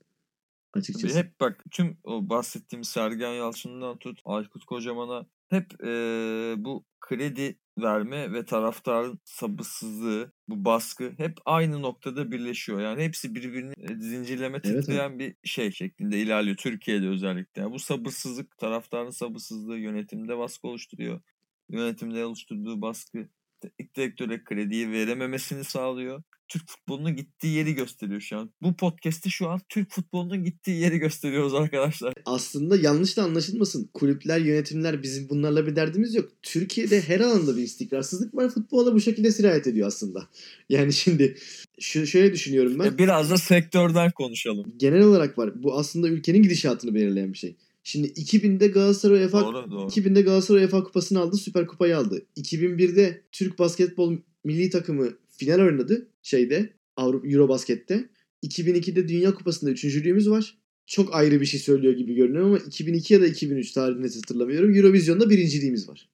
Açıkçası. Hep bak tüm o bahsettiğim Sergen Yalçın'dan tut Aykut Kocaman'a hep eee, bu kredi verme ve taraftarın sabırsızlığı, bu baskı hep aynı noktada birleşiyor. Yani hepsi birbirini e, zincirleme Evet, titreyen bir şey şeklinde ilerliyor. Türkiye'de özellikle. Yani bu sabırsızlık, taraftarın sabırsızlığı yönetimde baskı oluşturuyor. Yönetimde oluşturduğu baskı teknik direktöre krediyi verememesini sağlıyor. Türk futbolunun gittiği yeri gösteriyor şu an. Bu podcast'i şu an Türk futbolunun gittiği yeri gösteriyoruz arkadaşlar. Aslında yanlış da anlaşılmasın. Kulüpler, yönetimler bizim bunlarla bir derdimiz yok. Türkiye'de her alanda bir istikrarsızlık var. Futbola bu şekilde sirayet ediyor aslında. Yani şimdi şu, şöyle düşünüyorum ben. E, Biraz da sektörden konuşalım. Genel olarak var. Bu aslında ülkenin gidişatını belirleyen bir şey. Şimdi 2000'de Galatasaray UEFA Doğru doğru. 2000'de Galatasaray UEFA Kupası'nı aldı, Süper Kupayı aldı. 2001'de Türk basketbol milli takımı final oynadı şeyde, Avrupa Eurobasket'te. 2002'de Dünya Kupası'nda üçüncülüğümüz var. Çok ayrı bir şey söylüyor gibi görünüyor ama 2002 ya da 2003 tarihini hatırlamıyorum. Eurovision'da birinciliğimiz var.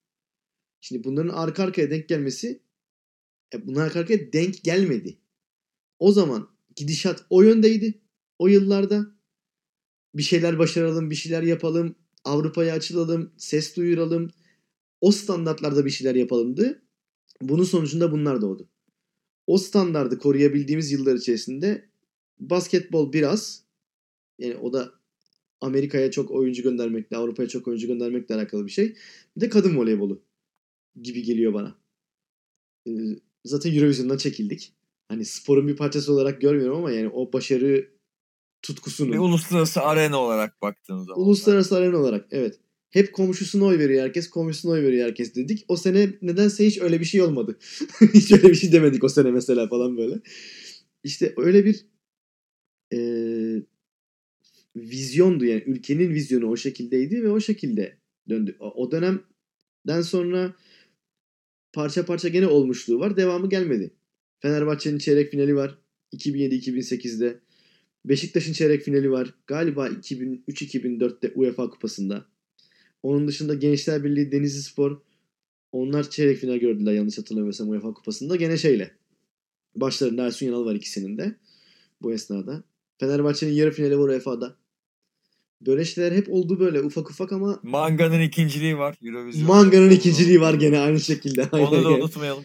Şimdi bunların arka arkaya denk gelmesi e, bunlar arka arkaya denk gelmedi. O zaman gidişat o yöndeydi. O yıllarda bir şeyler başaralım, bir şeyler yapalım, Avrupa'ya açılalım, ses duyuralım. O standartlarda bir şeyler yapalımdı. Bunun sonucunda bunlar doğdu. O standardı koruyabildiğimiz yıllar içerisinde basketbol biraz yani o da Amerika'ya çok oyuncu göndermekle, Avrupa'ya çok oyuncu göndermekle alakalı bir şey. Bir de kadın voleybolu gibi geliyor bana. Ee, zaten Eurovision'dan çekildik. Hani sporun bir parçası olarak görmüyorum ama yani o başarı tutkusunun. Bir uluslararası arena olarak baktığın zaman. Uluslararası arena olarak evet. Hep komşusuna oy veriyor herkes, komşusuna oy veriyor herkes dedik. O sene nedense hiç öyle bir şey olmadı. hiç öyle bir şey demedik o sene mesela falan böyle. İşte öyle bir eee, vizyondu yani ülkenin vizyonu o şekildeydi ve o şekilde döndü. O dönemden sonra parça parça gene olmuşluğu var. Devamı gelmedi. Fenerbahçe'nin çeyrek finali var. 2007-2008'de. Beşiktaş'ın çeyrek finali var. Galiba 2003-2004'te UEFA Kupası'nda. Onun dışında Gençler Birliği Denizli Spor onlar çeyrek final gördüler yanlış hatırlamıyorsam UEFA Kupası'nda. Gene şeyle. Başlarında Ersun Yanal var ikisinin de bu esnada. Fenerbahçe'nin yarı finali var UEFA'da. Böyle şeyler hep oldu böyle ufak ufak ama Manga'nın ikinciliği var Eurovision. Manga'nın ikinciliği var gene aynı şekilde. Onu da unutmayalım.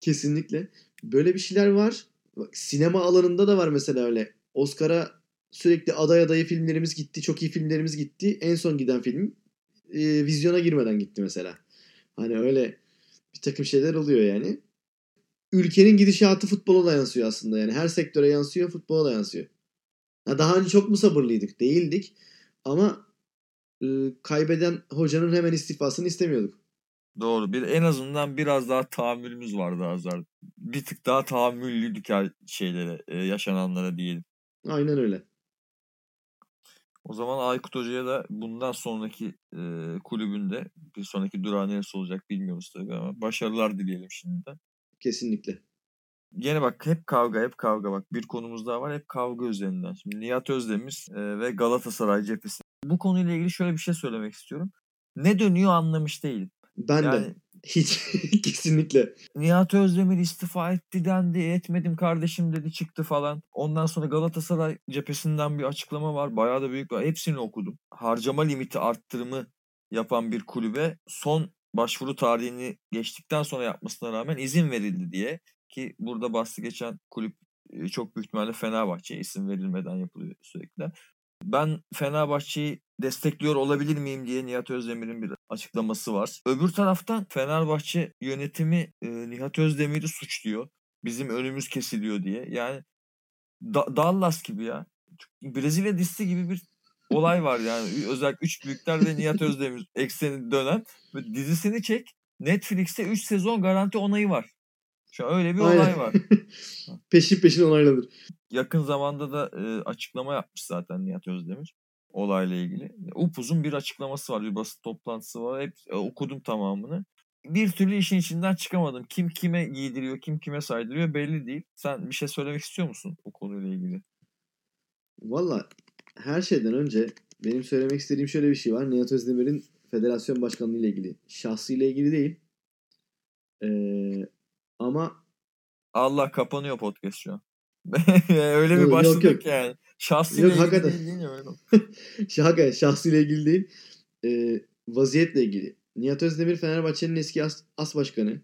Kesinlikle. Böyle bir şeyler var. Bak, sinema alanında da var mesela öyle. Oscar'a sürekli aday adayı filmlerimiz gitti. Çok iyi filmlerimiz gitti. En son giden film e, vizyona girmeden gitti mesela. Hani öyle bir takım şeyler oluyor yani. Ülkenin gidişatı futbola da yansıyor aslında. Yani her sektöre yansıyor, futbola da yansıyor. Ha, daha önce çok mu sabırlıydık? Değildik. Ama e, kaybeden hocanın hemen istifasını istemiyorduk. Doğru. Bir en azından biraz daha tahammülümüz vardı Azar. Bir tık daha tahammüllüydük her şeylere, e, yaşananlara diyelim. Aynen öyle. O zaman Aykut Hoca'ya da bundan sonraki e, kulübünde bir sonraki durağı neresi olacak bilmiyoruz tabii ama başarılar dileyelim şimdiden. Kesinlikle. Yine bak hep kavga hep kavga bak bir konumuz daha var hep kavga üzerinden. Şimdi Nihat Özdemir e, ve Galatasaray cephesi. Bu konuyla ilgili şöyle bir şey söylemek istiyorum. Ne dönüyor anlamış değilim. Ben Yani de. Hiç. Kesinlikle. Nihat Özdemir istifa etti dendi etmedim kardeşim dedi çıktı falan. Ondan sonra Galatasaray cephesinden bir açıklama var. Bayağı da büyük var. Hepsini okudum. Harcama limiti arttırımı yapan bir kulübe son başvuru tarihini geçtikten sonra yapmasına rağmen izin verildi diye ki burada bahsi geçen kulüp e, çok büyük ihtimalle Fenerbahçe isim verilmeden yapılıyor sürekli. Ben Fenerbahçe'yi destekliyor olabilir miyim diye Nihat Özdemir'in bir açıklaması var. Öbür taraftan Fenerbahçe yönetimi e, Nihat Özdemir'i suçluyor. Bizim önümüz kesiliyor diye. Yani Da- Dallas gibi ya. Brezilya dizisi gibi bir olay var yani. Özellikle üç büyükler ve Nihat Özdemir ekseni dönen. Dizisini çek. Netflix'te 3 sezon garanti onayı var. Şu öyle bir olay Aynen. var. peşin peşin onaylanır. Yakın zamanda da e, açıklama yapmış zaten Nihat Özdemir olayla ilgili. Upuzun bir açıklaması var, bir basın toplantısı var. Hep e, okudum tamamını. Bir türlü işin içinden çıkamadım. Kim kime giydiriyor, kim kime saydırıyor belli değil. Sen bir şey söylemek istiyor musun bu konuyla ilgili? Valla her şeyden önce benim söylemek istediğim şöyle bir şey var. Nihat Özdemir'in federasyon başkanlığı ile ilgili. Şahsıyla ilgili değil. Ee, ama Allah kapanıyor podcast şu an. öyle bir Yok, başladık yok. yani. Şahsıyla Yok, ilgili hakikaten. değil öyle oldu. şahaka şahsıyla ilgili değil. Ee, vaziyetle ilgili. Nihat Özdemir Fenerbahçe'nin eski as, as başkanı.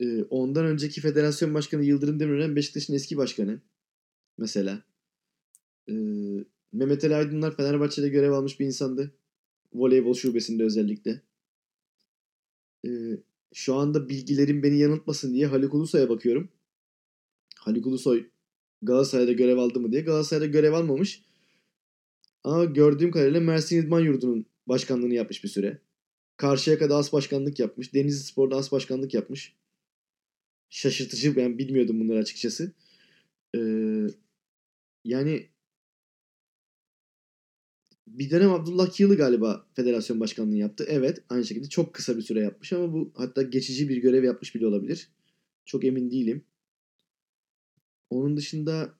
Ee, ondan önceki federasyon başkanı Yıldırım Demirören Beşiktaş'ın eski başkanı. Mesela. Ee, Mehmet Ali Aydınlar Fenerbahçe'de görev almış bir insandı. Voleybol şubesinde özellikle. Ee, şu anda bilgilerim beni yanıltmasın diye Haluk Ulusoy'a bakıyorum. Haluk Ulusoy Galatasaray'da görev aldı mı diye. Galatasaray'da görev almamış. Ama gördüğüm kadarıyla Mersin İdman Yurdu'nun başkanlığını yapmış bir süre. Karşıyaka'da as başkanlık yapmış. Denizli Spor'da as başkanlık yapmış. Şaşırtıcı ben bilmiyordum bunları açıkçası. Ee, yani bir dönem Abdullah Yılı galiba federasyon başkanlığı yaptı. Evet aynı şekilde çok kısa bir süre yapmış ama bu hatta geçici bir görev yapmış bile olabilir. Çok emin değilim. Onun dışında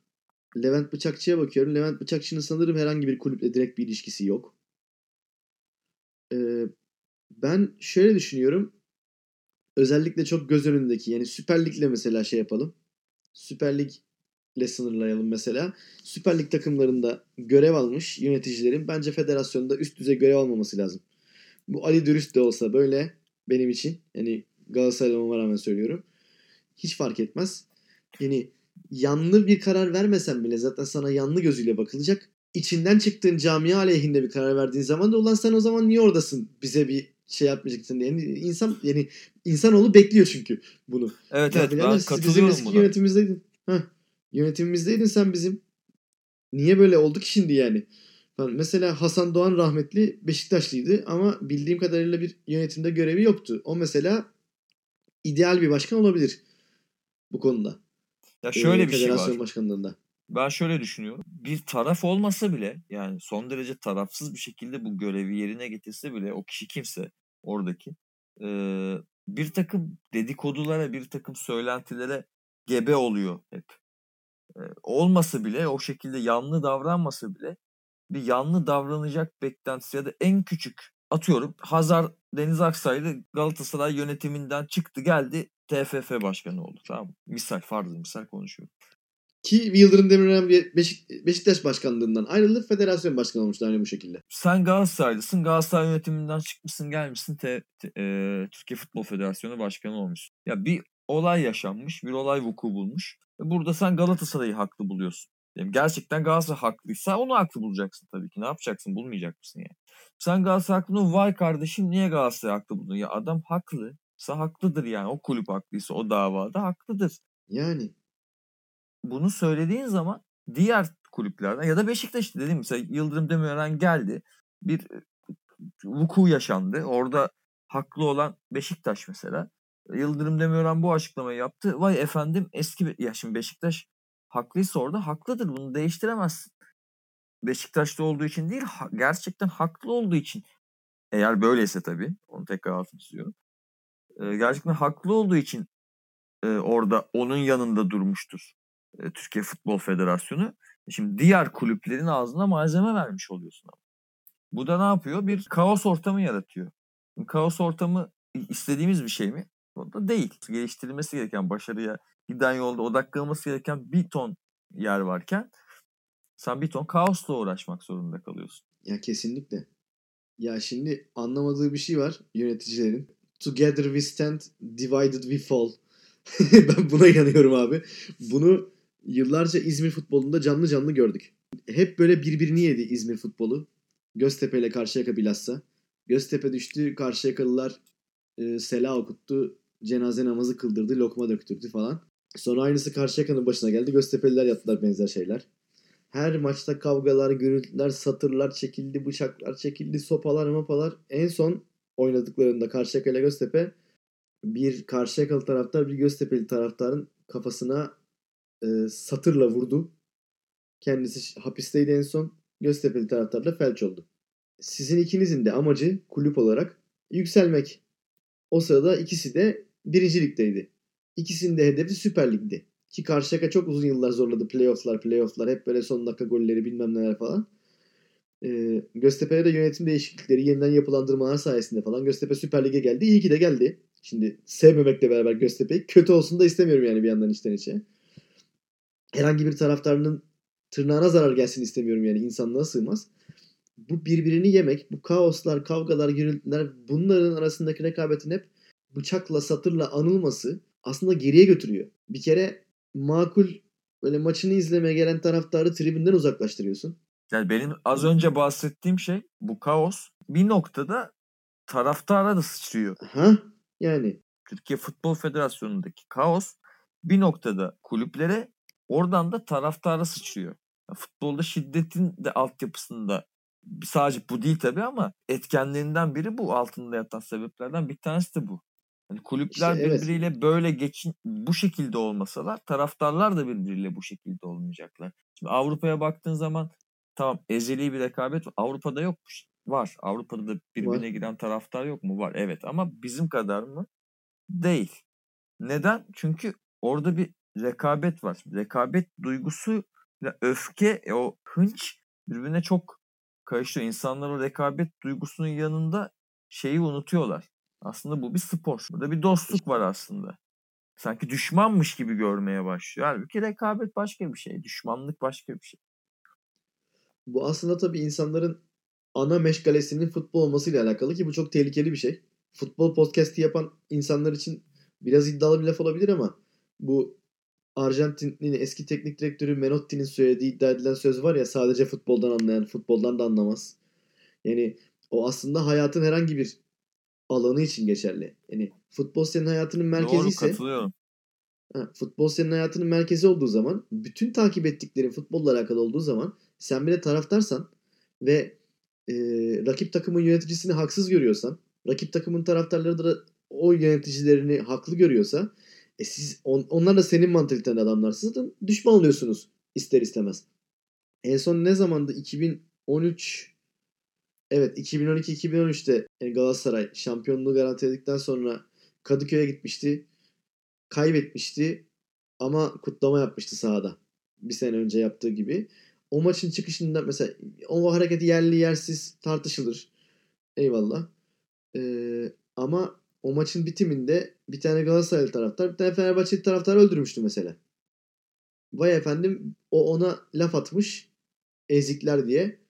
Levent Bıçakçı'ya bakıyorum. Levent Bıçakçı'nın sanırım herhangi bir kulüple direkt bir ilişkisi yok. Ee, ben şöyle düşünüyorum. Özellikle çok göz önündeki yani Süper Lig'le mesela şey yapalım. Süper Lig'le sınırlayalım mesela. Süper Lig takımlarında görev almış yöneticilerin bence federasyonda üst düzey görev almaması lazım. Bu Ali Dürüst de olsa böyle benim için. Yani Galatasaraylı olmama rağmen söylüyorum. Hiç fark etmez. Yani yanlı bir karar vermesen bile zaten sana yanlı gözüyle bakılacak. İçinden çıktığın camia aleyhinde bir karar verdiğin zaman da ulan sen o zaman niye oradasın? Bize bir şey yapmayacaksın diye. Yani insan yani insanoğlu bekliyor çünkü bunu. Evet Ya evet ben katılıyorum buna. yönetimimizdeydin. Heh, yönetimimizdeydin sen bizim. Niye böyle oldu ki şimdi yani? Falan. Mesela Hasan Doğan rahmetli Beşiktaşlıydı ama bildiğim kadarıyla bir yönetimde görevi yoktu. O mesela ideal bir başkan olabilir bu konuda. Ya şöyle bir şey var. Başkanlığında. Ben şöyle düşünüyorum. Bir taraf olmasa bile yani son derece tarafsız bir şekilde bu görevi yerine getirse bile o kişi kimse oradaki eee, bir takım dedikodulara bir takım söylentilere gebe oluyor hep. Eee, olmasa bile o şekilde yanlı davranmasa bile bir yanlı davranacak beklentisi ya da en küçük atıyorum Hazar Deniz Aksaylı Galatasaray yönetiminden çıktı geldi TFF başkanı oldu. Tamam mı? Misal farzı misal konuşuyorum. Ki Yıldırım Demirören Beşik, Beşiktaş başkanlığından ayrılıp federasyon başkanı olmuştu aynı bu şekilde. sen Galatasaraylısın. Galatasaray yönetiminden çıkmışsın gelmişsin te, te- e, Türkiye Futbol Federasyonu Başkanı olmuşsun. Ya bir olay yaşanmış. Bir olay vuku bulmuş. Ve Burada sen Galatasaray'ı haklı buluyorsun. Yani gerçekten Galatasaray haklıysa onu haklı bulacaksın tabii ki. Ne yapacaksın? Bulmayacak mısın yani? Sen Galatasaray haklı. Vay kardeşim niye Galatasaray haklı buldun? Ya adam haklı. Sa haklıdır yani. O kulüp haklıysa o davada haklıdır. Yani bunu söylediğin zaman diğer kulüplerden ya da Beşiktaş dediğim mesela Yıldırım Demirören geldi. Bir e, vuku yaşandı. Orada haklı olan Beşiktaş mesela. Yıldırım Demirören bu açıklamayı yaptı. Vay efendim eski ya şimdi Beşiktaş haklıysa orada haklıdır. Bunu değiştiremezsin. Beşiktaş'ta olduğu için değil ha- gerçekten haklı olduğu için eğer böyleyse tabii onu tekrar altını çiziyorum. E, gerçekten haklı olduğu için e, orada onun yanında durmuştur e, Türkiye Futbol Federasyonu. Şimdi diğer kulüplerin ağzına malzeme vermiş oluyorsun ama. Bu da ne yapıyor? Bir kaos ortamı yaratıyor. Kaos ortamı istediğimiz bir şey mi? O da değil. Geliştirilmesi gereken, başarıya giden yolda odaklanması gereken bir ton yer varken sen bir ton kaosla uğraşmak zorunda kalıyorsun. Ya kesinlikle. Ya şimdi anlamadığı bir şey var yöneticilerin. Together we stand, divided we fall. ben buna inanıyorum abi. Bunu yıllarca İzmir futbolunda canlı canlı gördük. Hep böyle birbirini yedi İzmir futbolu. Göztepe ile Karşıyaka bilhassa. Göztepe düştü, Karşıyakalılar e, sela okuttu, cenaze namazı kıldırdı, lokma döktürdü falan. Sonra aynısı Karşıyaka'nın başına geldi. Göztepe'liler yaptılar benzer şeyler. Her maçta kavgalar, gürültüler, satırlar çekildi, bıçaklar çekildi, sopalar, mapalar. En son oynadıklarında Karşıyaka ile Göztepe bir Karşıyakalı taraftar bir Göztepe'li taraftarın kafasına e, satırla vurdu. Kendisi hapisteydi en son. Göztepe'li taraftar da felç oldu. Sizin ikinizin de amacı kulüp olarak yükselmek. O sırada ikisi de birinci ligdeydi. İkisinin de hedefi Süper Lig'di. Ki Karşıyaka çok uzun yıllar zorladı. Playoff'lar, playoff'lar. Hep böyle son dakika golleri bilmem neler falan. Ee, Göztepe'de de yönetim değişiklikleri, yeniden yapılandırmalar sayesinde falan Göztepe Süper Lig'e geldi. İyi ki de geldi. Şimdi sevmemekle beraber Göztepe'yi kötü olsun da istemiyorum yani bir yandan içten içe. Herhangi bir taraftarının tırnağına zarar gelsin istemiyorum yani insanlığa sığmaz. Bu birbirini yemek, bu kaoslar, kavgalar, gürültüler bunların arasındaki rekabetin hep bıçakla, satırla anılması aslında geriye götürüyor. Bir kere makul böyle maçını izlemeye gelen taraftarı tribünden uzaklaştırıyorsun. Yani benim az önce bahsettiğim şey bu kaos bir noktada taraftara da sıçrıyor. Ha? Yani Türkiye Futbol Federasyonu'ndaki kaos bir noktada kulüplere oradan da taraftara sıçrıyor. Ya futbolda şiddetin de altyapısında sadece bu değil tabii ama etkenlerinden biri bu altında yatan sebeplerden bir tanesi de bu. Yani kulüpler İşte evet. birbiriyle böyle geçin bu şekilde olmasalar taraftarlar da birbiriyle bu şekilde olmayacaklar. Şimdi Avrupa'ya baktığın zaman tamam ezeli bir rekabet. Avrupa'da yok. Var. Avrupa'da da birbirine Var. giren taraftar yok mu? Var. Evet ama bizim kadar mı? Değil. Neden? Çünkü orada bir rekabet var. Rekabet duygusu ile öfke, e, o hınç birbirine çok karışıyor. İnsanlar o rekabet duygusunun yanında şeyi unutuyorlar. Aslında bu bir spor. Burada bir dostluk var aslında. Sanki düşmanmış gibi görmeye başlıyor. Halbuki rekabet başka bir şey. Düşmanlık başka bir şey. Bu aslında tabii insanların ana meşgalesinin futbol olmasıyla alakalı ki bu çok tehlikeli bir şey. Futbol podcast'i yapan insanlar için biraz iddialı bir laf olabilir ama bu Arjantin'in eski teknik direktörü Menotti'nin söylediği iddia edilen söz var ya sadece futboldan anlayan futboldan da anlamaz. Yani o aslında hayatın herhangi bir alanı için geçerli. Yani futbol senin hayatının merkezi Doğru ise katılıyorum. Ha, futbol senin hayatının merkezi olduğu zaman, bütün takip ettiklerin futbolla alakalı olduğu zaman sen bir de taraftarsan ve e, rakip takımın yöneticisini haksız görüyorsan, rakip takımın taraftarları da o yöneticilerini haklı görüyorsa, e siz on, onlar da senin mantalitende adamlarsınız zaten düşman oluyorsunuz ister istemez. En son ne zamandı? 2013 Evet 2012-2013'te e, Galatasaray şampiyonluğu garantiledikten sonra Kadıköy'e gitmişti kaybetmişti ama kutlama yapmıştı sahada. Bir sene önce yaptığı gibi. O maçın çıkışında mesela o hareketi yerli yersiz tartışılır. Eyvallah. Ee, ama o maçın bitiminde bir tane Galatasaraylı taraftar bir tane Fenerbahçeli taraftar öldürmüştü mesela. Vay efendim o ona laf atmış ezikler diye.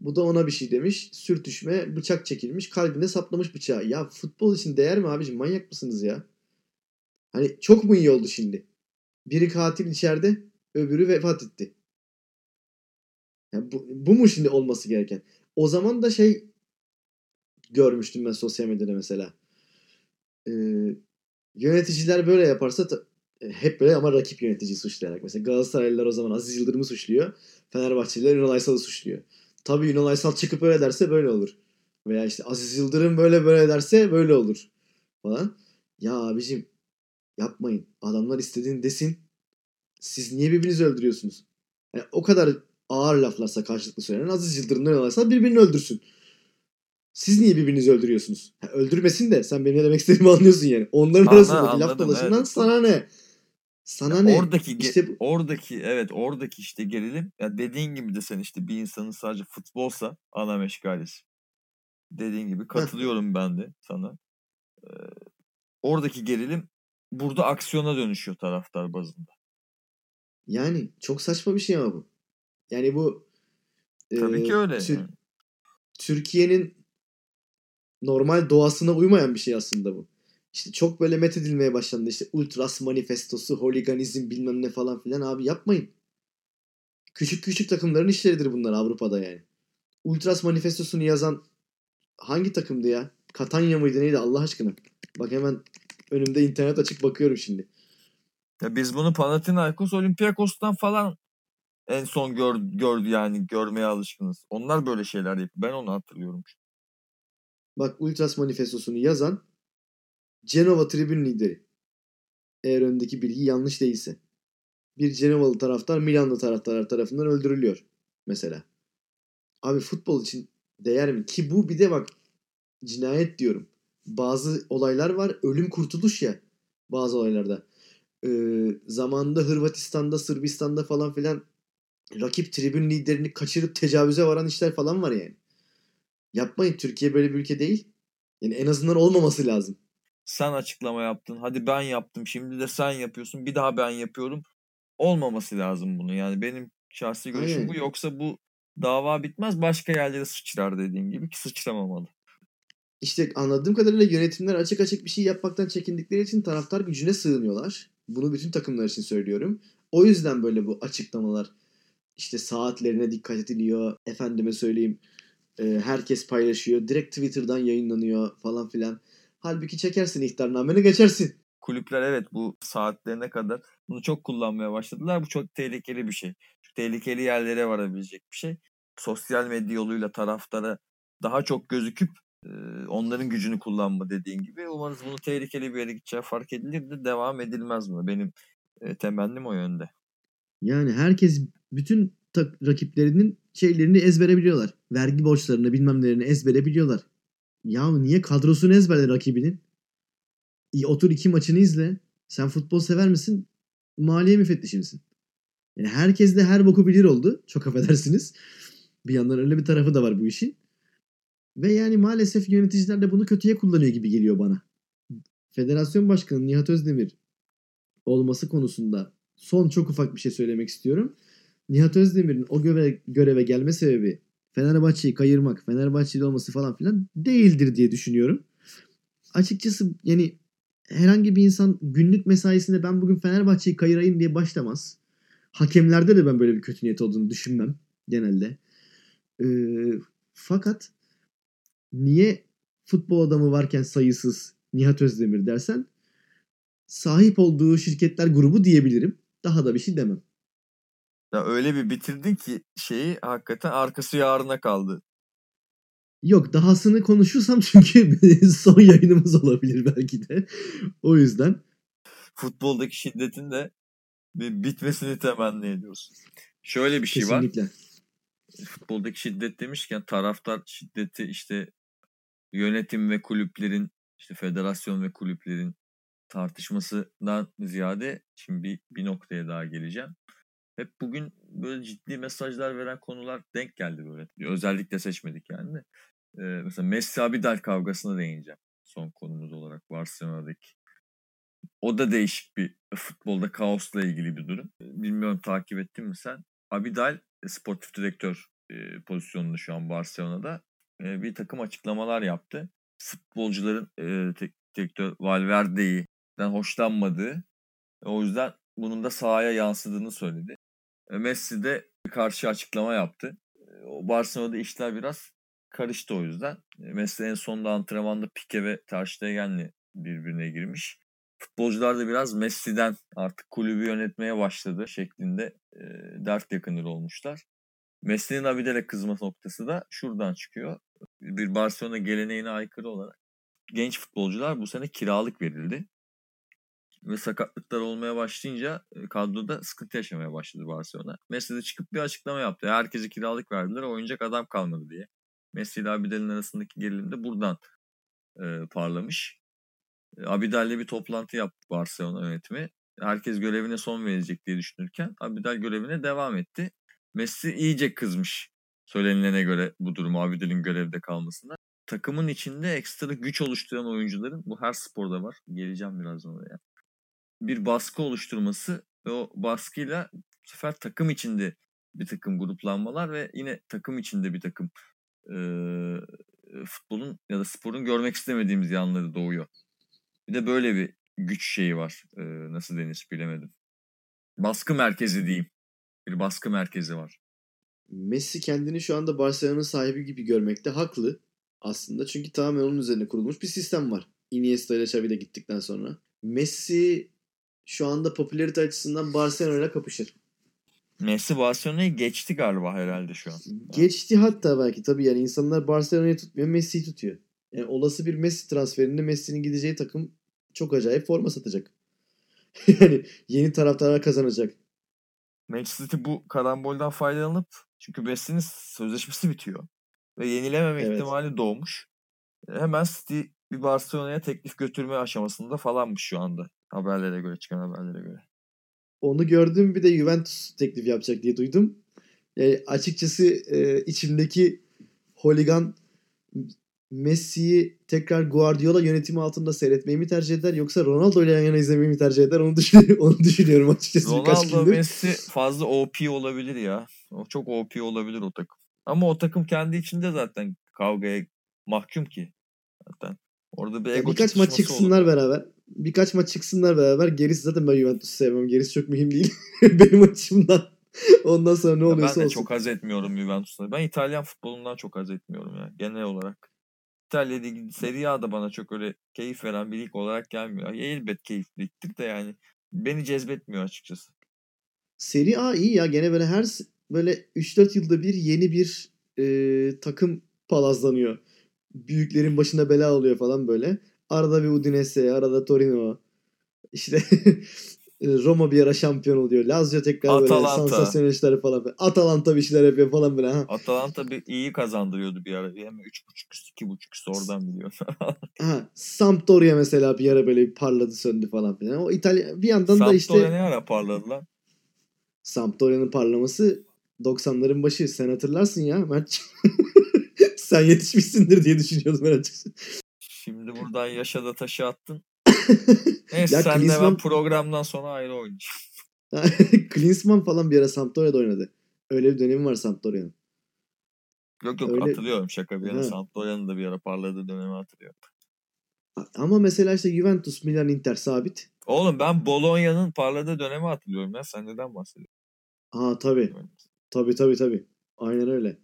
Bu da ona bir şey demiş. Sürtüşme, bıçak çekilmiş, kalbine saplamış bıçağı. Ya futbol için değer mi abicim? Manyak mısınız ya? Hani çok mu iyi oldu şimdi? Biri katil içeride, öbürü vefat etti. Yani bu, bu mu şimdi olması gereken? O zaman da şey görmüştüm ben sosyal medyada mesela. Ee, yöneticiler böyle yaparsa ta- e, hep böyle ama rakip yönetici suçlayarak. Mesela Galatasaraylılar o zaman Aziz Yıldırım'ı suçluyor. Fenerbahçeliler Ünal Aysal'ı suçluyor. Tabii Ünal Aysal çıkıp öyle derse böyle olur. Veya işte Aziz Yıldırım böyle böyle derse böyle olur. Falan. Ya abicim yapmayın. Adamlar istediğini desin. Siz niye birbirinizi öldürüyorsunuz? Yani o kadar ağır laflarsa karşılıklı söylenen Aziz Yıldırım'dan olaysa birbirini öldürsün. Siz niye birbirinizi öldürüyorsunuz? Ha, öldürmesin de sen benim ne demek istediğimi anlıyorsun yani. Onların Anla- arasındaki laf anladım, dalaşından evet. sana ne? Sana Ya ne? Oradaki İşte bu- oradaki evet oradaki işte gerilim ya dediğin gibi de sen işte bir insanın sadece futbolsa ana meşgalesi. Dediğin gibi katılıyorum ben de sana. Ee, oradaki gerilim burada aksiyona dönüşüyor taraftar bazında. Yani çok saçma bir şey ama bu. Yani bu Tabii e, ki öyle. Tür-. Türkiye'nin normal doğasına uymayan bir şey aslında bu. İşte çok böyle methedilmeye başlandı. İşte Ultras manifestosu, holiganizm bilmem ne falan filan. Abi yapmayın. Küçük küçük takımların işleridir bunlar Avrupa'da yani. Ultras manifestosunu yazan hangi takımdı ya? Katanya mıydı neydi Allah aşkına? Bak hemen önümde internet açık bakıyorum şimdi. Ya biz bunu Panathinaikos, Olympiakos'tan falan en son gör, gördü yani görmeye alışkınız. Onlar böyle şeyler yapıyor. Ben onu hatırlıyorum. Bak Ultras manifestosunu yazan Cenova tribün lideri. Eğer öndeki bilgi yanlış değilse. Bir Cenovalı taraftar Milanlı taraftarlar tarafından öldürülüyor mesela. Abi futbol için değer mi? Ki bu bir de bak cinayet diyorum. Bazı olaylar var ölüm kurtuluş ya bazı olaylarda. Ee, zamanında Hırvatistan'da, Sırbistan'da falan filan rakip tribün liderini kaçırıp tecavüze varan işler falan var yani. Yapmayın. Türkiye böyle bir ülke değil. Yani en azından olmaması lazım. Sen açıklama yaptın. Hadi ben yaptım. Şimdi de sen yapıyorsun. Bir daha ben yapıyorum. Olmaması lazım bunu. Yani benim şahsi görüşüm Aynen. bu. Yoksa bu dava bitmez. Başka yerlere sıçrar dediğin gibi ki sıçramamalı. İşte anladığım kadarıyla yönetimler açık açık bir şey yapmaktan çekindikleri için taraftar gücüne sığınıyorlar. Bunu bütün takımlar için söylüyorum. O yüzden böyle bu açıklamalar işte saatlerine dikkat ediliyor. Efendime söyleyeyim e, herkes paylaşıyor. Direkt Twitter'dan yayınlanıyor falan filan. Halbuki çekersin ihtarnameni geçersin. Kulüpler evet bu saatlerine kadar bunu çok kullanmaya başladılar. Bu çok tehlikeli bir şey. Çok tehlikeli yerlere varabilecek bir şey. Sosyal medya yoluyla taraftara daha çok gözüküp e, onların gücünü kullanma dediğin gibi. Umarız bunu tehlikeli bir yere gideceği fark edilir de devam edilmez buna. Benim e, temennim o yönde. Yani herkes bütün rakiplerinin şeylerini ezbere biliyorlar. Vergi borçlarını bilmem nelerini ezbere biliyorlar. Ya niye kadrosunu ezberle rakibinin? İyi, Otur iki maçını izle. Sen futbol sever misin? Maliye müfettişi misin? Yani herkes de her boku bilir oldu. Çok affedersiniz. Bir yandan öyle bir tarafı da var bu işin. Ve yani maalesef yöneticiler de bunu kötüye kullanıyor gibi geliyor bana. Federasyon Başkanı Nihat Özdemir olması konusunda son çok ufak bir şey söylemek istiyorum. Nihat Özdemir'in o göre, göreve gelme sebebi Fenerbahçe'yi kayırmak, Fenerbahçeli olması falan filan değildir diye düşünüyorum. Açıkçası yani herhangi bir insan günlük mesaisinde ben bugün Fenerbahçe'yi kayırayım diye başlamaz. Hakemlerde de ben böyle bir kötü niyet olduğunu düşünmem genelde. Ee, fakat niye futbol adamı varken sayısız Nihat Özdemir dersen sahip olduğu şirketler grubu diyebilirim. Daha da bir şey demem. Ya öyle bir bitirdin ki şeyi hakikaten arkası yarına kaldı. Yok dahasını konuşursam çünkü son yayınımız olabilir belki de. O yüzden Futboldaki şiddetin de bir bitmesini temenni ediyoruz. Şöyle bir şey var. kesinlikle. futboldaki şiddet demişken taraftar şiddeti işte yönetim ve kulüplerin işte federasyon ve kulüplerin tartışmasından ziyade şimdi bir, bir noktaya daha geleceğim. Hep bugün böyle ciddi mesajlar veren konular denk geldi böyle. Özellikle seçmedik yani de. Ee, mesela Messi Abidal kavgasına değineceğim son konumuz olarak Barcelona'daki. O da değişik bir futbolda kaosla ilgili bir durum. Bilmiyorum takip ettin mi sen? Abidal e, sportif direktör e, pozisyonunda şu an Barcelona'da e, bir takım açıklamalar yaptı. Futbolcuların e, tek, direktör Valverde'den hoşlanmadığı o yüzden bunun da sahaya yansıdığını söyledi. E, Messi de karşı açıklama yaptı. E, Barcelona'da işler biraz karıştı o yüzden. E, Messi en sonunda antrenmanda Pique ve Ter Stegen'le birbirine girmiş. Futbolcular da biraz Messi'den artık kulübü yönetmeye başladı şeklinde e, dert yakınır olmuşlar. Messi'nin Abidal'e kızma noktası da şuradan çıkıyor. Bir Barcelona geleneğine aykırı olarak genç futbolcular bu sene kiralık verildi. Ve sakatlıklar olmaya başlayınca e, kadroda sıkıntı yaşamaya başladı Barcelona. Messi de çıkıp bir açıklama yaptı. Herkese kiralık verdiler, oynayacak adam kalmadı diye. Messi ile Abidal'in arasındaki gerilim de buradan e, parlamış. E, Abidal'le bir toplantı yaptı Barcelona yönetimi. Herkes görevine son verecek diye düşünürken Abidal görevine devam etti. Messi iyice kızmış söylenilene göre bu durumu Abidal'in görevde kalmasına. Takımın içinde ekstra güç oluşturan oyuncuların bu her sporda var. Geleceğim birazdan oraya. Bir baskı oluşturması ve o baskıyla bu sefer takım içinde bir takım gruplanmalar ve yine takım içinde bir takım e, futbolun ya da sporun görmek istemediğimiz yanları doğuyor. Bir de böyle bir güç şeyi var. E, nasıl denir bilemedim. Baskı merkezi diyeyim. Bir baskı merkezi var. Messi kendini şu anda Barcelona'nın sahibi gibi görmekte haklı aslında. Çünkü tamamen onun üzerine kurulmuş bir sistem var. Iniesta ile Xavi de gittikten sonra. Messi şu anda popülarite açısından Barcelona ile kapışır. Messi Barcelona'yı geçti galiba herhalde şu an. Geçti hatta belki tabii yani insanlar Barcelona'yı tutmuyor Messi'yi tutuyor. Yani olası bir Messi transferinde Messi'nin gideceği takım çok acayip forma satacak. yani yeni taraftarlar kazanacak. Manchester City bu karambolden faydalanıp çünkü Messi'nin sözleşmesi bitiyor. Ve yenileme Evet. ihtimali doğmuş. Hemen City bir Barcelona'ya teklif götürme aşamasında falanmış şu anda. Haberlere göre çıkan haberlere göre. Onu gördüm bir de Juventus teklif yapacak diye duydum. Yani açıkçası e, içimdeki holigan Messi'yi tekrar Guardiola yönetimi altında seyretmeyi mi tercih eder yoksa Ronaldo ile yan yana izlemeyi mi tercih eder onu, düşün onu düşünüyorum açıkçası Ronaldo. Messi fazla OP olabilir ya. O çok OP olabilir o takım. Ama o takım kendi içinde zaten kavgaya mahkum ki. Zaten. Orada bir ego birkaç maç çatışması olur. çıksınlar beraber. Birkaç maç çıksınlar beraber. Gerisi zaten ben Juventus'u sevmem. Gerisi çok mühim değil. Benim açımdan. Ondan sonra ne oluyorsa ben de olsun. çok haz etmiyorum Juventus'ta. Ben İtalyan futbolundan çok haz etmiyorum ya genel olarak. İtalya Ligi, Serie A da bana çok öyle keyif veren bir lig olarak gelmiyor. Ya elbet keyifliliktir de yani beni cezbetmiyor açıkçası. Serie A iyi ya. Gene böyle her böyle 3-4 yılda bir yeni bir e, takım palazlanıyor. Büyüklerin başına bela oluyor falan böyle. Arada bir Udinese, arada Torino. İşte Roma bir ara şampiyon oluyor. Lazio tekrar böyle Atalanta. sansasyonel işler falan. Atalanta bir şeyler yapıyor falan böyle. Ha. Atalanta bir iyi kazandırıyordu bir ara. Hem 3.5 üstü 2.5 üstü oradan biliyor. Ha, Sampdoria mesela bir ara böyle bir parladı söndü falan filan. O İtalya bir yandan da Sampdoria işte ne ara parladı lan? Sampdoria'nın parlaması 90'ların başı. Sen hatırlarsın ya Mert. Sen yetişmişsindir diye düşünüyordum ben açıkçası. Şimdi buradan yaşa da taşı attın. Neyse Ya senle ben Klinsmann- programdan sonra ayrı oynayacağım. Klinsmann falan bir ara Sampdoria'da oynadı. Öyle bir dönemi var Sampdoria'nın. Yok yok Öyle- hatırlıyorum şaka bir yana. Ha. Sampdoria'nın da bir ara parladığı dönemi hatırlıyorum. Ama mesela işte Juventus, Milan, Inter sabit. Oğlum ben Bologna'nın parladığı dönemi hatırlıyorum ya. Sen neden bahsediyorsun? Aa tabii. Tabii tabii tabii. Aynen öyle.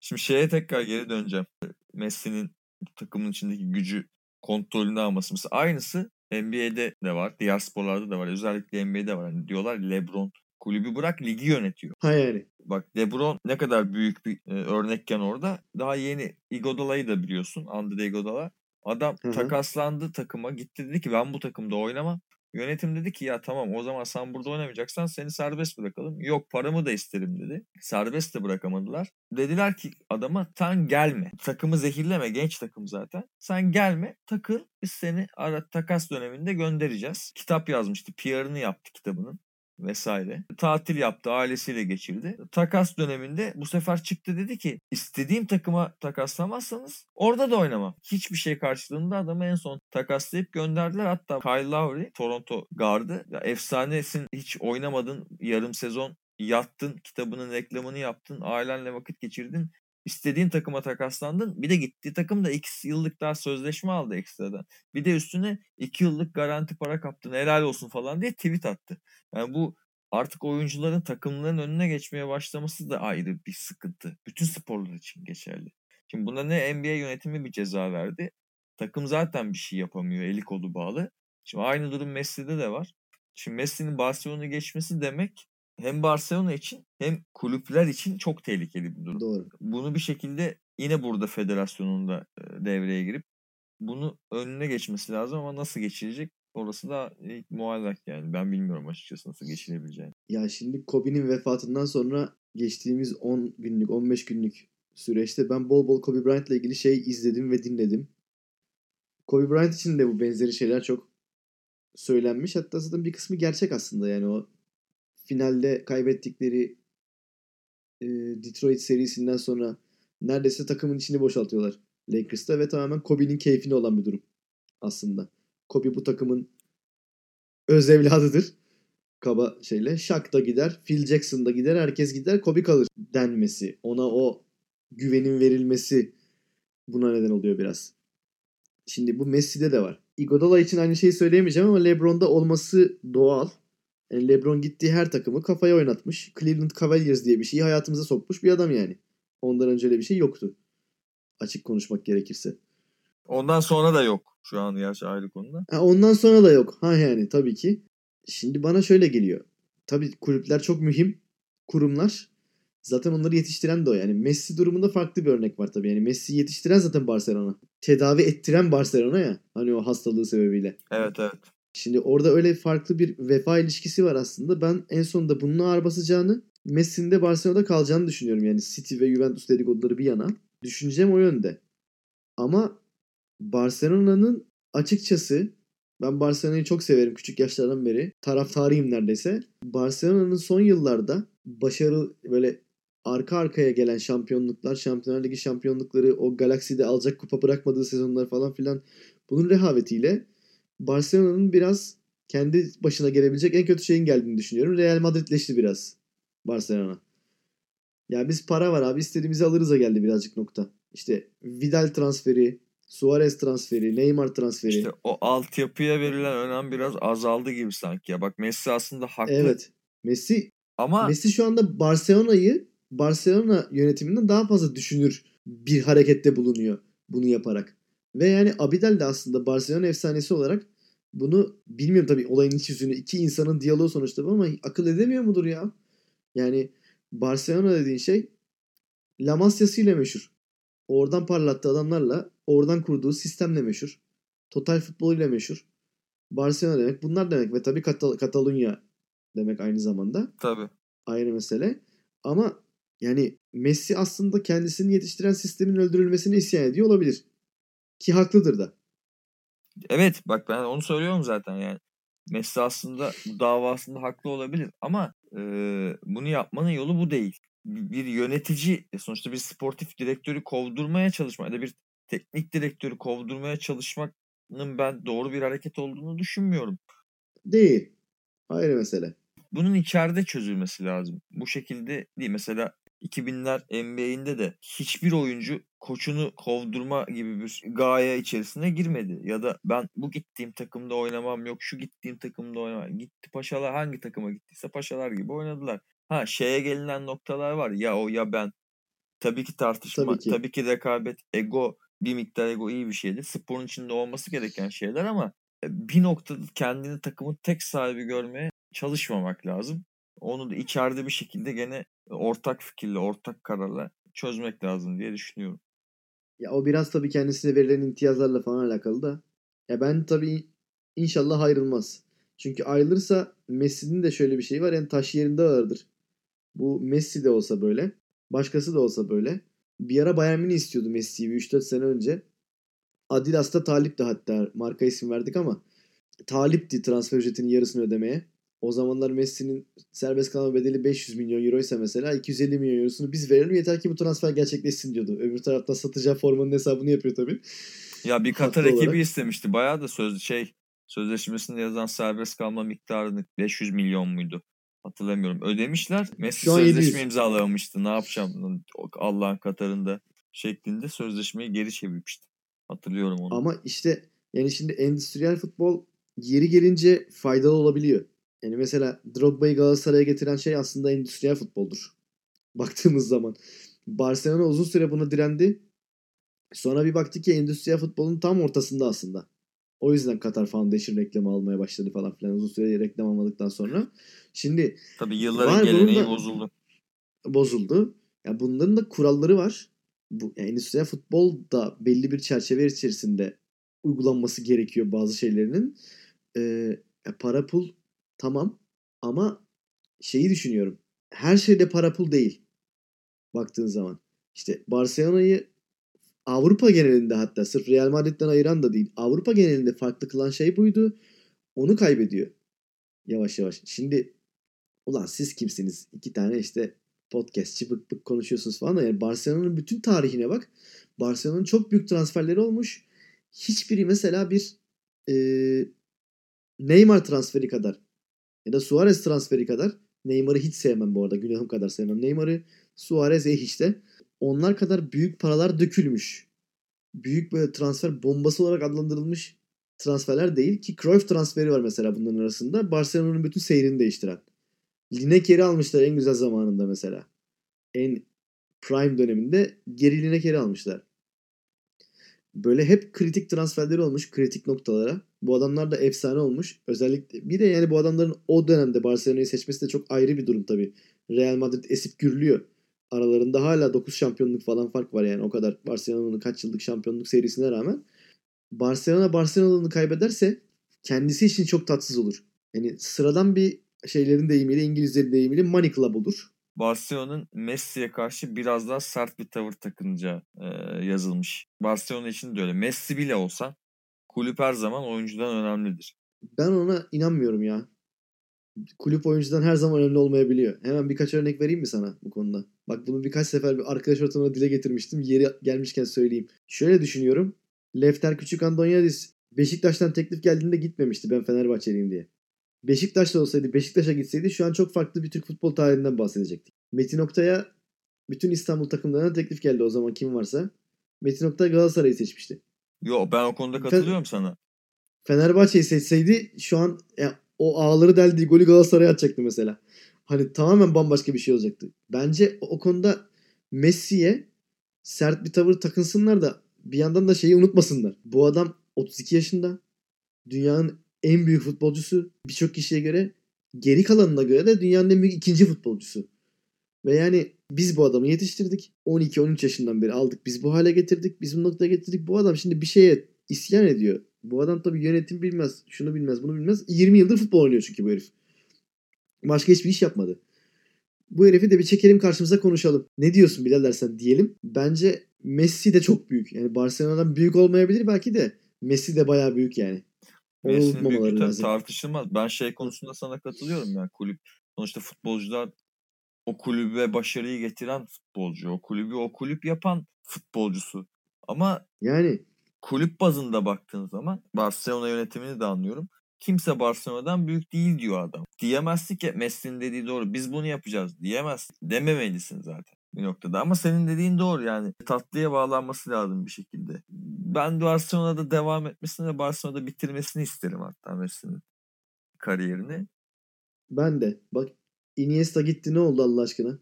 Şimdi şeye tekrar geri döneceğim. Messi'nin takımın içindeki gücü kontrolünde alması. Mesela aynısı NBA'de de var. Diğer sporlarda da var. Özellikle NBA'de var. Hani diyorlar LeBron kulübü bırak ligi yönetiyor. Ha yani. Bak LeBron ne kadar büyük bir e, örnekken orada. Daha yeni Iguodala'yı da biliyorsun. Andre Iguodala. Adam Hı hı. takaslandı takıma. Gitti dedi ki ben bu takımda oynamam. Yönetim dedi ki ya tamam o zaman sen burada oynamayacaksan seni serbest bırakalım. Yok paramı da isterim dedi. Serbest de bırakamadılar. Dediler ki adama sen gelme. Takımı zehirleme genç takım zaten. Sen gelme takıl biz seni ara takas döneminde göndereceğiz. Kitap yazmıştı. PR'ını yaptı kitabının vesaire. Tatil yaptı, ailesiyle geçirdi. Takas döneminde bu sefer çıktı dedi ki istediğim takıma takaslamazsanız orada da oynamam. Hiçbir şey karşılığında adamı en son takaslayıp gönderdiler. Hatta Kyle Lowry, Toronto gardı. Ya efsanesin hiç oynamadın yarım sezon yattın, kitabının reklamını yaptın, ailenle vakit geçirdin. İstediğin takıma takaslandın. Bir de gittiği takım da 2 yıllık daha sözleşme aldı ekstradan. Bir de üstüne 2 yıllık garanti para kaptın helal olsun falan diye tweet attı. Yani bu artık oyuncuların takımların önüne geçmeye başlaması da ayrı bir sıkıntı. Bütün sporlar için geçerli. Şimdi buna ne NBA yönetimi bir ceza verdi. Takım zaten bir şey yapamıyor. Eli kolu bağlı. Şimdi aynı durum Messi'de de var. Şimdi Messi'nin Barcelona'ya geçmesi demek hem Barcelona için hem kulüpler için çok tehlikeli bir durum. Doğru. Bunu bir şekilde yine burada federasyonun da e, devreye girip bunu önüne geçmesi lazım ama nasıl geçirecek Orası da ilk muallak yani. Ben bilmiyorum açıkçası nasıl geçinebileceğini. Ya şimdi Kobe'nin vefatından sonra geçtiğimiz 10 günlük 15 günlük süreçte ben bol bol Kobe Bryant'la ilgili şey izledim ve dinledim. Kobe Bryant için de bu benzeri şeyler çok söylenmiş. Hatta zaten bir kısmı gerçek aslında yani o finalde kaybettikleri e, Detroit serisinden sonra neredeyse takımın içini boşaltıyorlar Lakers'ta ve tamamen Kobe'nin keyfine olan bir durum aslında. Kobe bu takımın öz evladıdır. Kaba şeyle. Shaq da gider, Phil Jackson da gider, herkes gider, Kobe kalır denmesi. Ona o güvenin verilmesi buna neden oluyor biraz. Şimdi bu Messi'de de var. Iguodala için aynı şeyi söyleyemeyeceğim ama LeBron'da olması doğal. Yani LeBron gittiği her takımı kafaya oynatmış. Cleveland Cavaliers diye bir şeyi hayatımıza sokmuş bir adam yani. Ondan önce öyle bir şey yoktu. Açık konuşmak gerekirse. Ondan sonra da yok. Şu an gerçi ayrı konuda. Ha, ondan sonra da yok. Ha yani tabii ki. Şimdi bana şöyle geliyor. Tabii kulüpler çok mühim. Kurumlar. Zaten onları yetiştiren de o yani. Messi durumunda farklı bir örnek var tabii. Yani Messi yetiştiren zaten Barcelona. Tedavi ettiren Barcelona ya. Hani o hastalığı sebebiyle. Evet evet. Şimdi orada öyle farklı bir vefa ilişkisi var aslında. Ben en sonunda bunun ağır basacağını Messi'nin de Barcelona'da kalacağını düşünüyorum. Yani City ve Juventus dedikoduları bir yana. Düşüncem o yönde. Ama Barcelona'nın açıkçası ben Barcelona'yı çok severim küçük yaşlardan beri. Taraftarıyım neredeyse. Barcelona'nın son yıllarda başarılı böyle arka arkaya gelen şampiyonluklar, Şampiyonlar Ligi şampiyonlukları, o Galaxy'de alacak kupa bırakmadığı sezonlar falan filan bunun rehavetiyle Barcelona'nın biraz kendi başına gelebilecek en kötü şeyin geldiğini düşünüyorum. Real Madridleşti biraz Barcelona. Ya biz para var abi istediğimizi alırız'a geldi birazcık nokta. İşte Vidal transferi, Suarez transferi, Neymar transferi. İşte o altyapıya verilen önem biraz azaldı gibi sanki ya. Bak Messi aslında haklı. evet. Messi Ama Messi şu anda Barcelona'yı Barcelona yönetiminden daha fazla düşünür bir harekette bulunuyor bunu yaparak. Ve yani Abidal de aslında Barcelona efsanesi olarak bunu bilmiyorum tabii olayın iç yüzünü iki insanın diyaloğu sonuçta bu ama akıl edemiyor mudur ya? Yani Barcelona dediğin şey La Masia'sı ile meşhur. Oradan parlattığı adamlarla, oradan kurduğu sistemle meşhur. Total futboluyla meşhur. Barcelona demek bunlar demek ve tabii Katal- Katalunya demek aynı zamanda tabii. ayrı mesele. Ama yani Messi aslında kendisini yetiştiren sistemin öldürülmesine isyan ediyor olabilir. Ki haklıdır da. Evet bak ben onu söylüyorum zaten yani. Messi aslında bu davasında haklı olabilir ama e, bunu yapmanın yolu bu değil. Bir, bir yönetici e, sonuçta bir sportif direktörü kovdurmaya çalışmak ya da bir teknik direktörü kovdurmaya çalışmanın ben doğru bir hareket olduğunu düşünmüyorum. Değil. Ayrı mesele. Bunun içeride çözülmesi lazım. Bu şekilde değil. Mesela 2000'ler NBA'inde de hiçbir oyuncu koçunu kovdurma gibi bir gaye içerisine girmedi. Ya da ben bu gittiğim takımda oynamam yok şu gittiğim takımda oynamam. Gitti paşalar hangi takıma gittiyse paşalar gibi oynadılar. Ha şeye gelinen noktalar var ya o ya ben. Tabii ki tartışma, Tabii tabii ki. ki, rekabet, ego bir miktar ego iyi bir şeydir. Sporun içinde olması gereken şeyler ama e, bir noktada kendini takımın tek sahibi görmeye çalışmamak lazım. Onu da içeride bir şekilde gene ortak fikirle, ortak kararla çözmek lazım diye düşünüyorum. Ya o biraz tabii kendisine verilen imtiyazlarla falan alakalı da. Ya ben tabii inşallah ayrılmaz. Çünkü ayrılırsa Messi'nin de şöyle bir şey var. Yani taş yerinde ağırdır. Bu Messi de olsa böyle. Başkası da olsa böyle. Bir ara Bayern Münih istiyordu Messi'yi bir 3-4 sene önce. Adidas da talipti hatta. Marka isim verdik ama. Talipti transfer ücretinin yarısını ödemeye. O zamanlar Messi'nin serbest kalma bedeli 500 milyon euro ise mesela 250 milyon eurosunu biz verelim yeter ki bu transfer gerçekleşsin diyordu. Öbür taraftan satacağı formanın hesabını yapıyor tabii. Ya bir Katar Haklı ekibi olarak. istemişti. Bayağı da söz şey sözleşmesinde yazan serbest kalma miktarını 500 milyon muydu? Hatırlamıyorum. Ödemişler. Messi Şu sözleşme 700. imzalamıştı. Ne yapacağım Allah'ın Katar'ında şeklinde sözleşmeyi geri çevirmişti. Hatırlıyorum onu. Ama işte yani şimdi endüstriyel futbol yeri gelince faydalı olabiliyor. Yani mesela Drogba'yı Galatasaray'a getiren şey aslında endüstriyel futboldur. Baktığımız zaman. Barcelona uzun süre buna direndi. Sonra bir baktık ki endüstriyel futbolun tam ortasında aslında. O yüzden Qatar Foundation reklamı almaya başladı falan filan uzun süre reklam almadıktan sonra. Şimdi Tabii yılların geleneği da- bozuldu. bozuldu. Ya bunların da kuralları var. Bu yani endüstriyel futbol da belli bir çerçeve içerisinde uygulanması gerekiyor bazı şeylerinin. e, ya para pul tamam ama şeyi düşünüyorum. Her şeyde para pul değil. Baktığın zaman. İşte Barcelona'yı Avrupa genelinde hatta sırf Real Madrid'den ayıran da değil. Avrupa genelinde farklı kılan şey buydu. Onu kaybediyor. Yavaş yavaş. Şimdi ulan siz kimsiniz? İki tane işte podcastçi bık bık konuşuyorsunuz falan da yani Barcelona'nın bütün tarihine bak. Barcelona'nın çok büyük transferleri olmuş. Hiçbiri mesela bir e, Neymar transferi kadar ya da Suarez transferi kadar Neymar'ı hiç sevmem bu arada. Günahım kadar sevmem. Neymar'ı Suarez eh işte. Onlar kadar büyük paralar dökülmüş. Büyük böyle transfer bombası olarak adlandırılmış transferler değil ki Cruyff transferi var mesela bunların arasında. Barcelona'nın bütün seyrini değiştiren. Lineker'i almışlar en güzel zamanında mesela. En prime döneminde geri Lineker'i almışlar. Böyle hep kritik transferleri olmuş kritik noktalara. Bu adamlar da efsane olmuş. Özellikle bir de yani bu adamların o dönemde Barcelona'yı seçmesi de çok ayrı bir durum tabii. Real Madrid esip gürlüyor. Aralarında hala 9 şampiyonluk falan fark var yani o kadar Barcelona'nın kaç yıllık şampiyonluk serisine rağmen. Barcelona Barcelona'nı kaybederse kendisi için çok tatsız olur. Yani sıradan bir şeylerin deyimiyle İngilizlerin deyimiyle money club olur. Barcelona'nın Messi'ye karşı biraz daha sert bir tavır takınca e, yazılmış. Barcelona için de öyle. Messi bile olsa kulüp her zaman oyuncudan önemlidir. Ben ona inanmıyorum ya. Kulüp oyuncudan her zaman önemli olmayabiliyor. Hemen birkaç örnek vereyim mi sana bu konuda? Bak bunu birkaç sefer bir arkadaş ortamına dile getirmiştim. Yeri gelmişken söyleyeyim. Şöyle düşünüyorum. Lefter Küçük Andonyadis Beşiktaş'tan teklif geldiğinde gitmemişti ben Fenerbahçeliyim diye. Beşiktaş'ta olsaydı, Beşiktaş'a gitseydi şu an çok farklı bir Türk futbol tarihinden bahsedecektik. Metin Oktay'a bütün İstanbul takımlarına teklif geldi o zaman kim varsa. Metin Oktay Galatasaray'ı seçmişti. Yo ben o konuda katılıyorum sana. Fenerbahçe'yi seçseydi şu an ya, o ağları deldiği golü Galatasaray'a atacaktı mesela. Hani tamamen bambaşka bir şey olacaktı. Bence o konuda Messi'ye sert bir tavır takınsınlar da bir yandan da şeyi unutmasınlar. Bu adam 32 yaşında. Dünyanın en büyük futbolcusu. Birçok kişiye göre geri kalanına göre de dünyanın en büyük ikinci futbolcusu. Ve yani biz bu adamı yetiştirdik. 12-13 yaşından beri aldık. Biz bu hale getirdik. Biz bu noktaya getirdik. Bu adam şimdi bir şeye isyan ediyor. Bu adam tabii yönetim bilmez. Şunu bilmez, bunu bilmez. 20 yıldır futbol oynuyor çünkü bu herif. Başka hiçbir iş yapmadı. Bu herifi de bir çekelim karşımıza konuşalım. Ne diyorsun birader sen diyelim. Bence Messi de çok büyük. Yani Barcelona'dan büyük olmayabilir belki de. Messi de bayağı büyük yani. Büyüklüğü lazım. tartışılmaz. Ben şey konusunda sana katılıyorum ya. Kulüp sonuçta futbolcular o kulübe başarıyı getiren futbolcu. O kulübü o kulüp yapan futbolcusu. Ama Yani kulüp bazında baktığın zaman Barcelona yönetimini de anlıyorum. Kimse Barcelona'dan büyük değil diyor adam. Diyemezsin ki Messi'nin dediği doğru. Biz bunu yapacağız diyemezsin. Dememelisin zaten bir noktada. Ama senin dediğin doğru yani. Tatlıya bağlanması lazım bir şekilde. Ben Barcelona'da devam etmesini ve Barcelona'da bitirmesini isterim hatta Messi'nin kariyerini. ben de. Bak Iniesta gitti ne oldu Allah aşkına?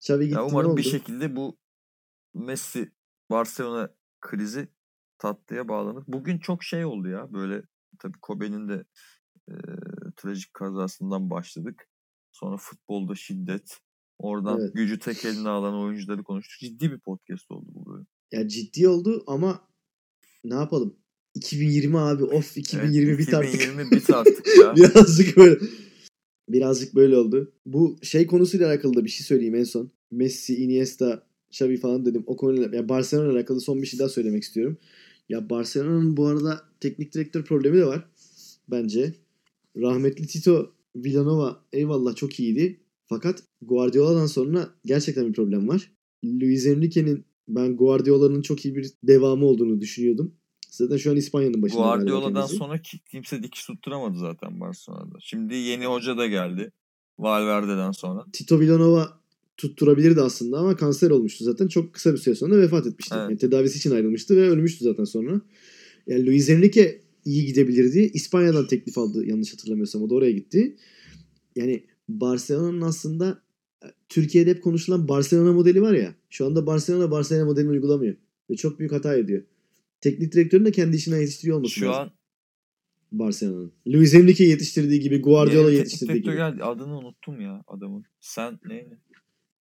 Xavi gitti Ya ne umarım oldu? bir şekilde bu Messi Barcelona krizi tatlıya bağlanır. Bugün çok şey oldu ya böyle tabii Kobe'nin de e, trajik kazasından başladık. Sonra futbolda şiddet. Oradan Evet. gücü tek eline alan oyuncuları konuştuk. Ciddi bir podcast oldu bu bölüm. Ya ciddi oldu ama ne yapalım? 2020 abi of 2020 Evet, bit artık. 2020 bit artık ya. birazcık böyle birazcık böyle oldu. Bu şey konusuyla alakalı da bir şey söyleyeyim en son. Messi, Iniesta, Xavi falan dedim. O konuyla ya Barcelona ile alakalı son bir şey daha söylemek istiyorum. Ya Barcelona'nın bu arada teknik direktör problemi de var bence. Rahmetli Tito Villanova eyvallah çok iyiydi. Fakat Guardiola'dan sonra gerçekten bir problem var. Luis Enrique'nin ben Guardiola'nın çok iyi bir devamı olduğunu düşünüyordum. Zaten şu an İspanya'nın başında. Guardiola'dan sonra ki- kimse dikiş tutturamadı zaten Barcelona'da. Şimdi yeni hoca da geldi. Valverde'den sonra. Tito Villanova tutturabilirdi aslında ama kanser olmuştu zaten. Çok kısa bir süre sonra vefat etmişti. Evet. Yani tedavisi için ayrılmıştı ve ölmüştü zaten sonra. Yani Luis Enrique iyi gidebilirdi. İspanya'dan teklif aldı yanlış hatırlamıyorsam. O da oraya gitti. Yani Barcelona'nın aslında e, Türkiye'de hep konuşulan Barcelona modeli var ya. Şu anda Barcelona Barcelona modelini uygulamıyor. Ve çok büyük hata ediyor. Teknik direktörün de kendi işine yetiştiriyor olması Şu lazım. an Barcelona'nın. Luis Enrique yetiştirdiği gibi, Guardiola teknik yetiştirdiği gibi. geldi. Adını unuttum ya adamın. Sen ne?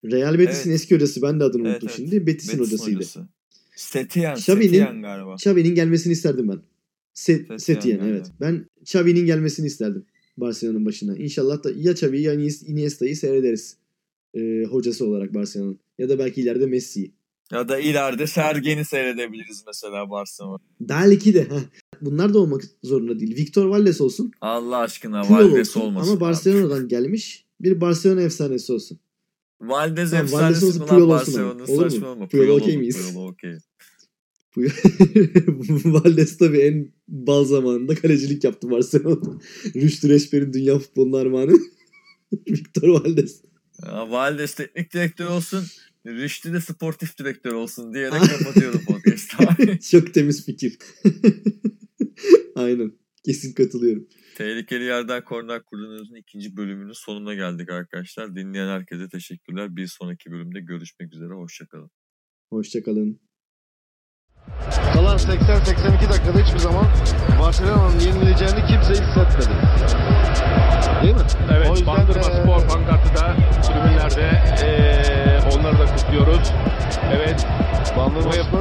Real Betis'in Evet. eski hocası ben de adını Evet, unuttum evet. şimdi. Betis'in Betis'in hocasıydı. hocası. Setien, Setien galiba. Xavi'nin gelmesini isterdim ben. Se- Setien Setien yani. evet. Ben Xavi'nin gelmesini isterdim Barcelona'nın başına. İnşallah da ya Xavi'yi ya Inies- Iniesta'yı seyrederiz. E, hocası olarak Barcelona'nın. Ya da belki ileride Messi'yi. Ya da ileride Sergen'i seyredebiliriz mesela Barcelona. Belki de. Bunlar da olmak zorunda değil. Victor Valdes olsun. Allah aşkına Puyol Valdes olsun. olmasın. Ama abi. Barcelona'dan gelmiş bir Barcelona efsanesi olsun. Valdes Tamam, Valdes efsanesi olsun, Puyol. Barcelona'nın Olur mu? Puyol Puyol okey miyiz? Puyol okey. Valdes tabii en bal zamanında kalecilik yaptı Barcelona'da. Rüştü Reçber'in dünya futboluna armağanı. Victor Valdes. Ya, Valdes teknik direktör olsun. Rüştü de sportif direktör olsun diyerek kapatıyorum podcast'ı. Çok temiz fikir. Aynen. Kesin katılıyorum. Tehlikeli yerden korner kurduğunuzun ikinci bölümünün sonuna geldik arkadaşlar. Dinleyen herkese teşekkürler. Bir sonraki bölümde görüşmek üzere. Hoşçakalın. Hoşçakalın. Kalan 80-82 dakikada hiçbir zaman Barcelona'nın yenileceğini kimse hissetmedi. Değil mi? Evet, O yüzden Bandırma de- Spor pankartı da tribünlerde. Ee, onları da kutluyoruz. Evet, Bandırma Spor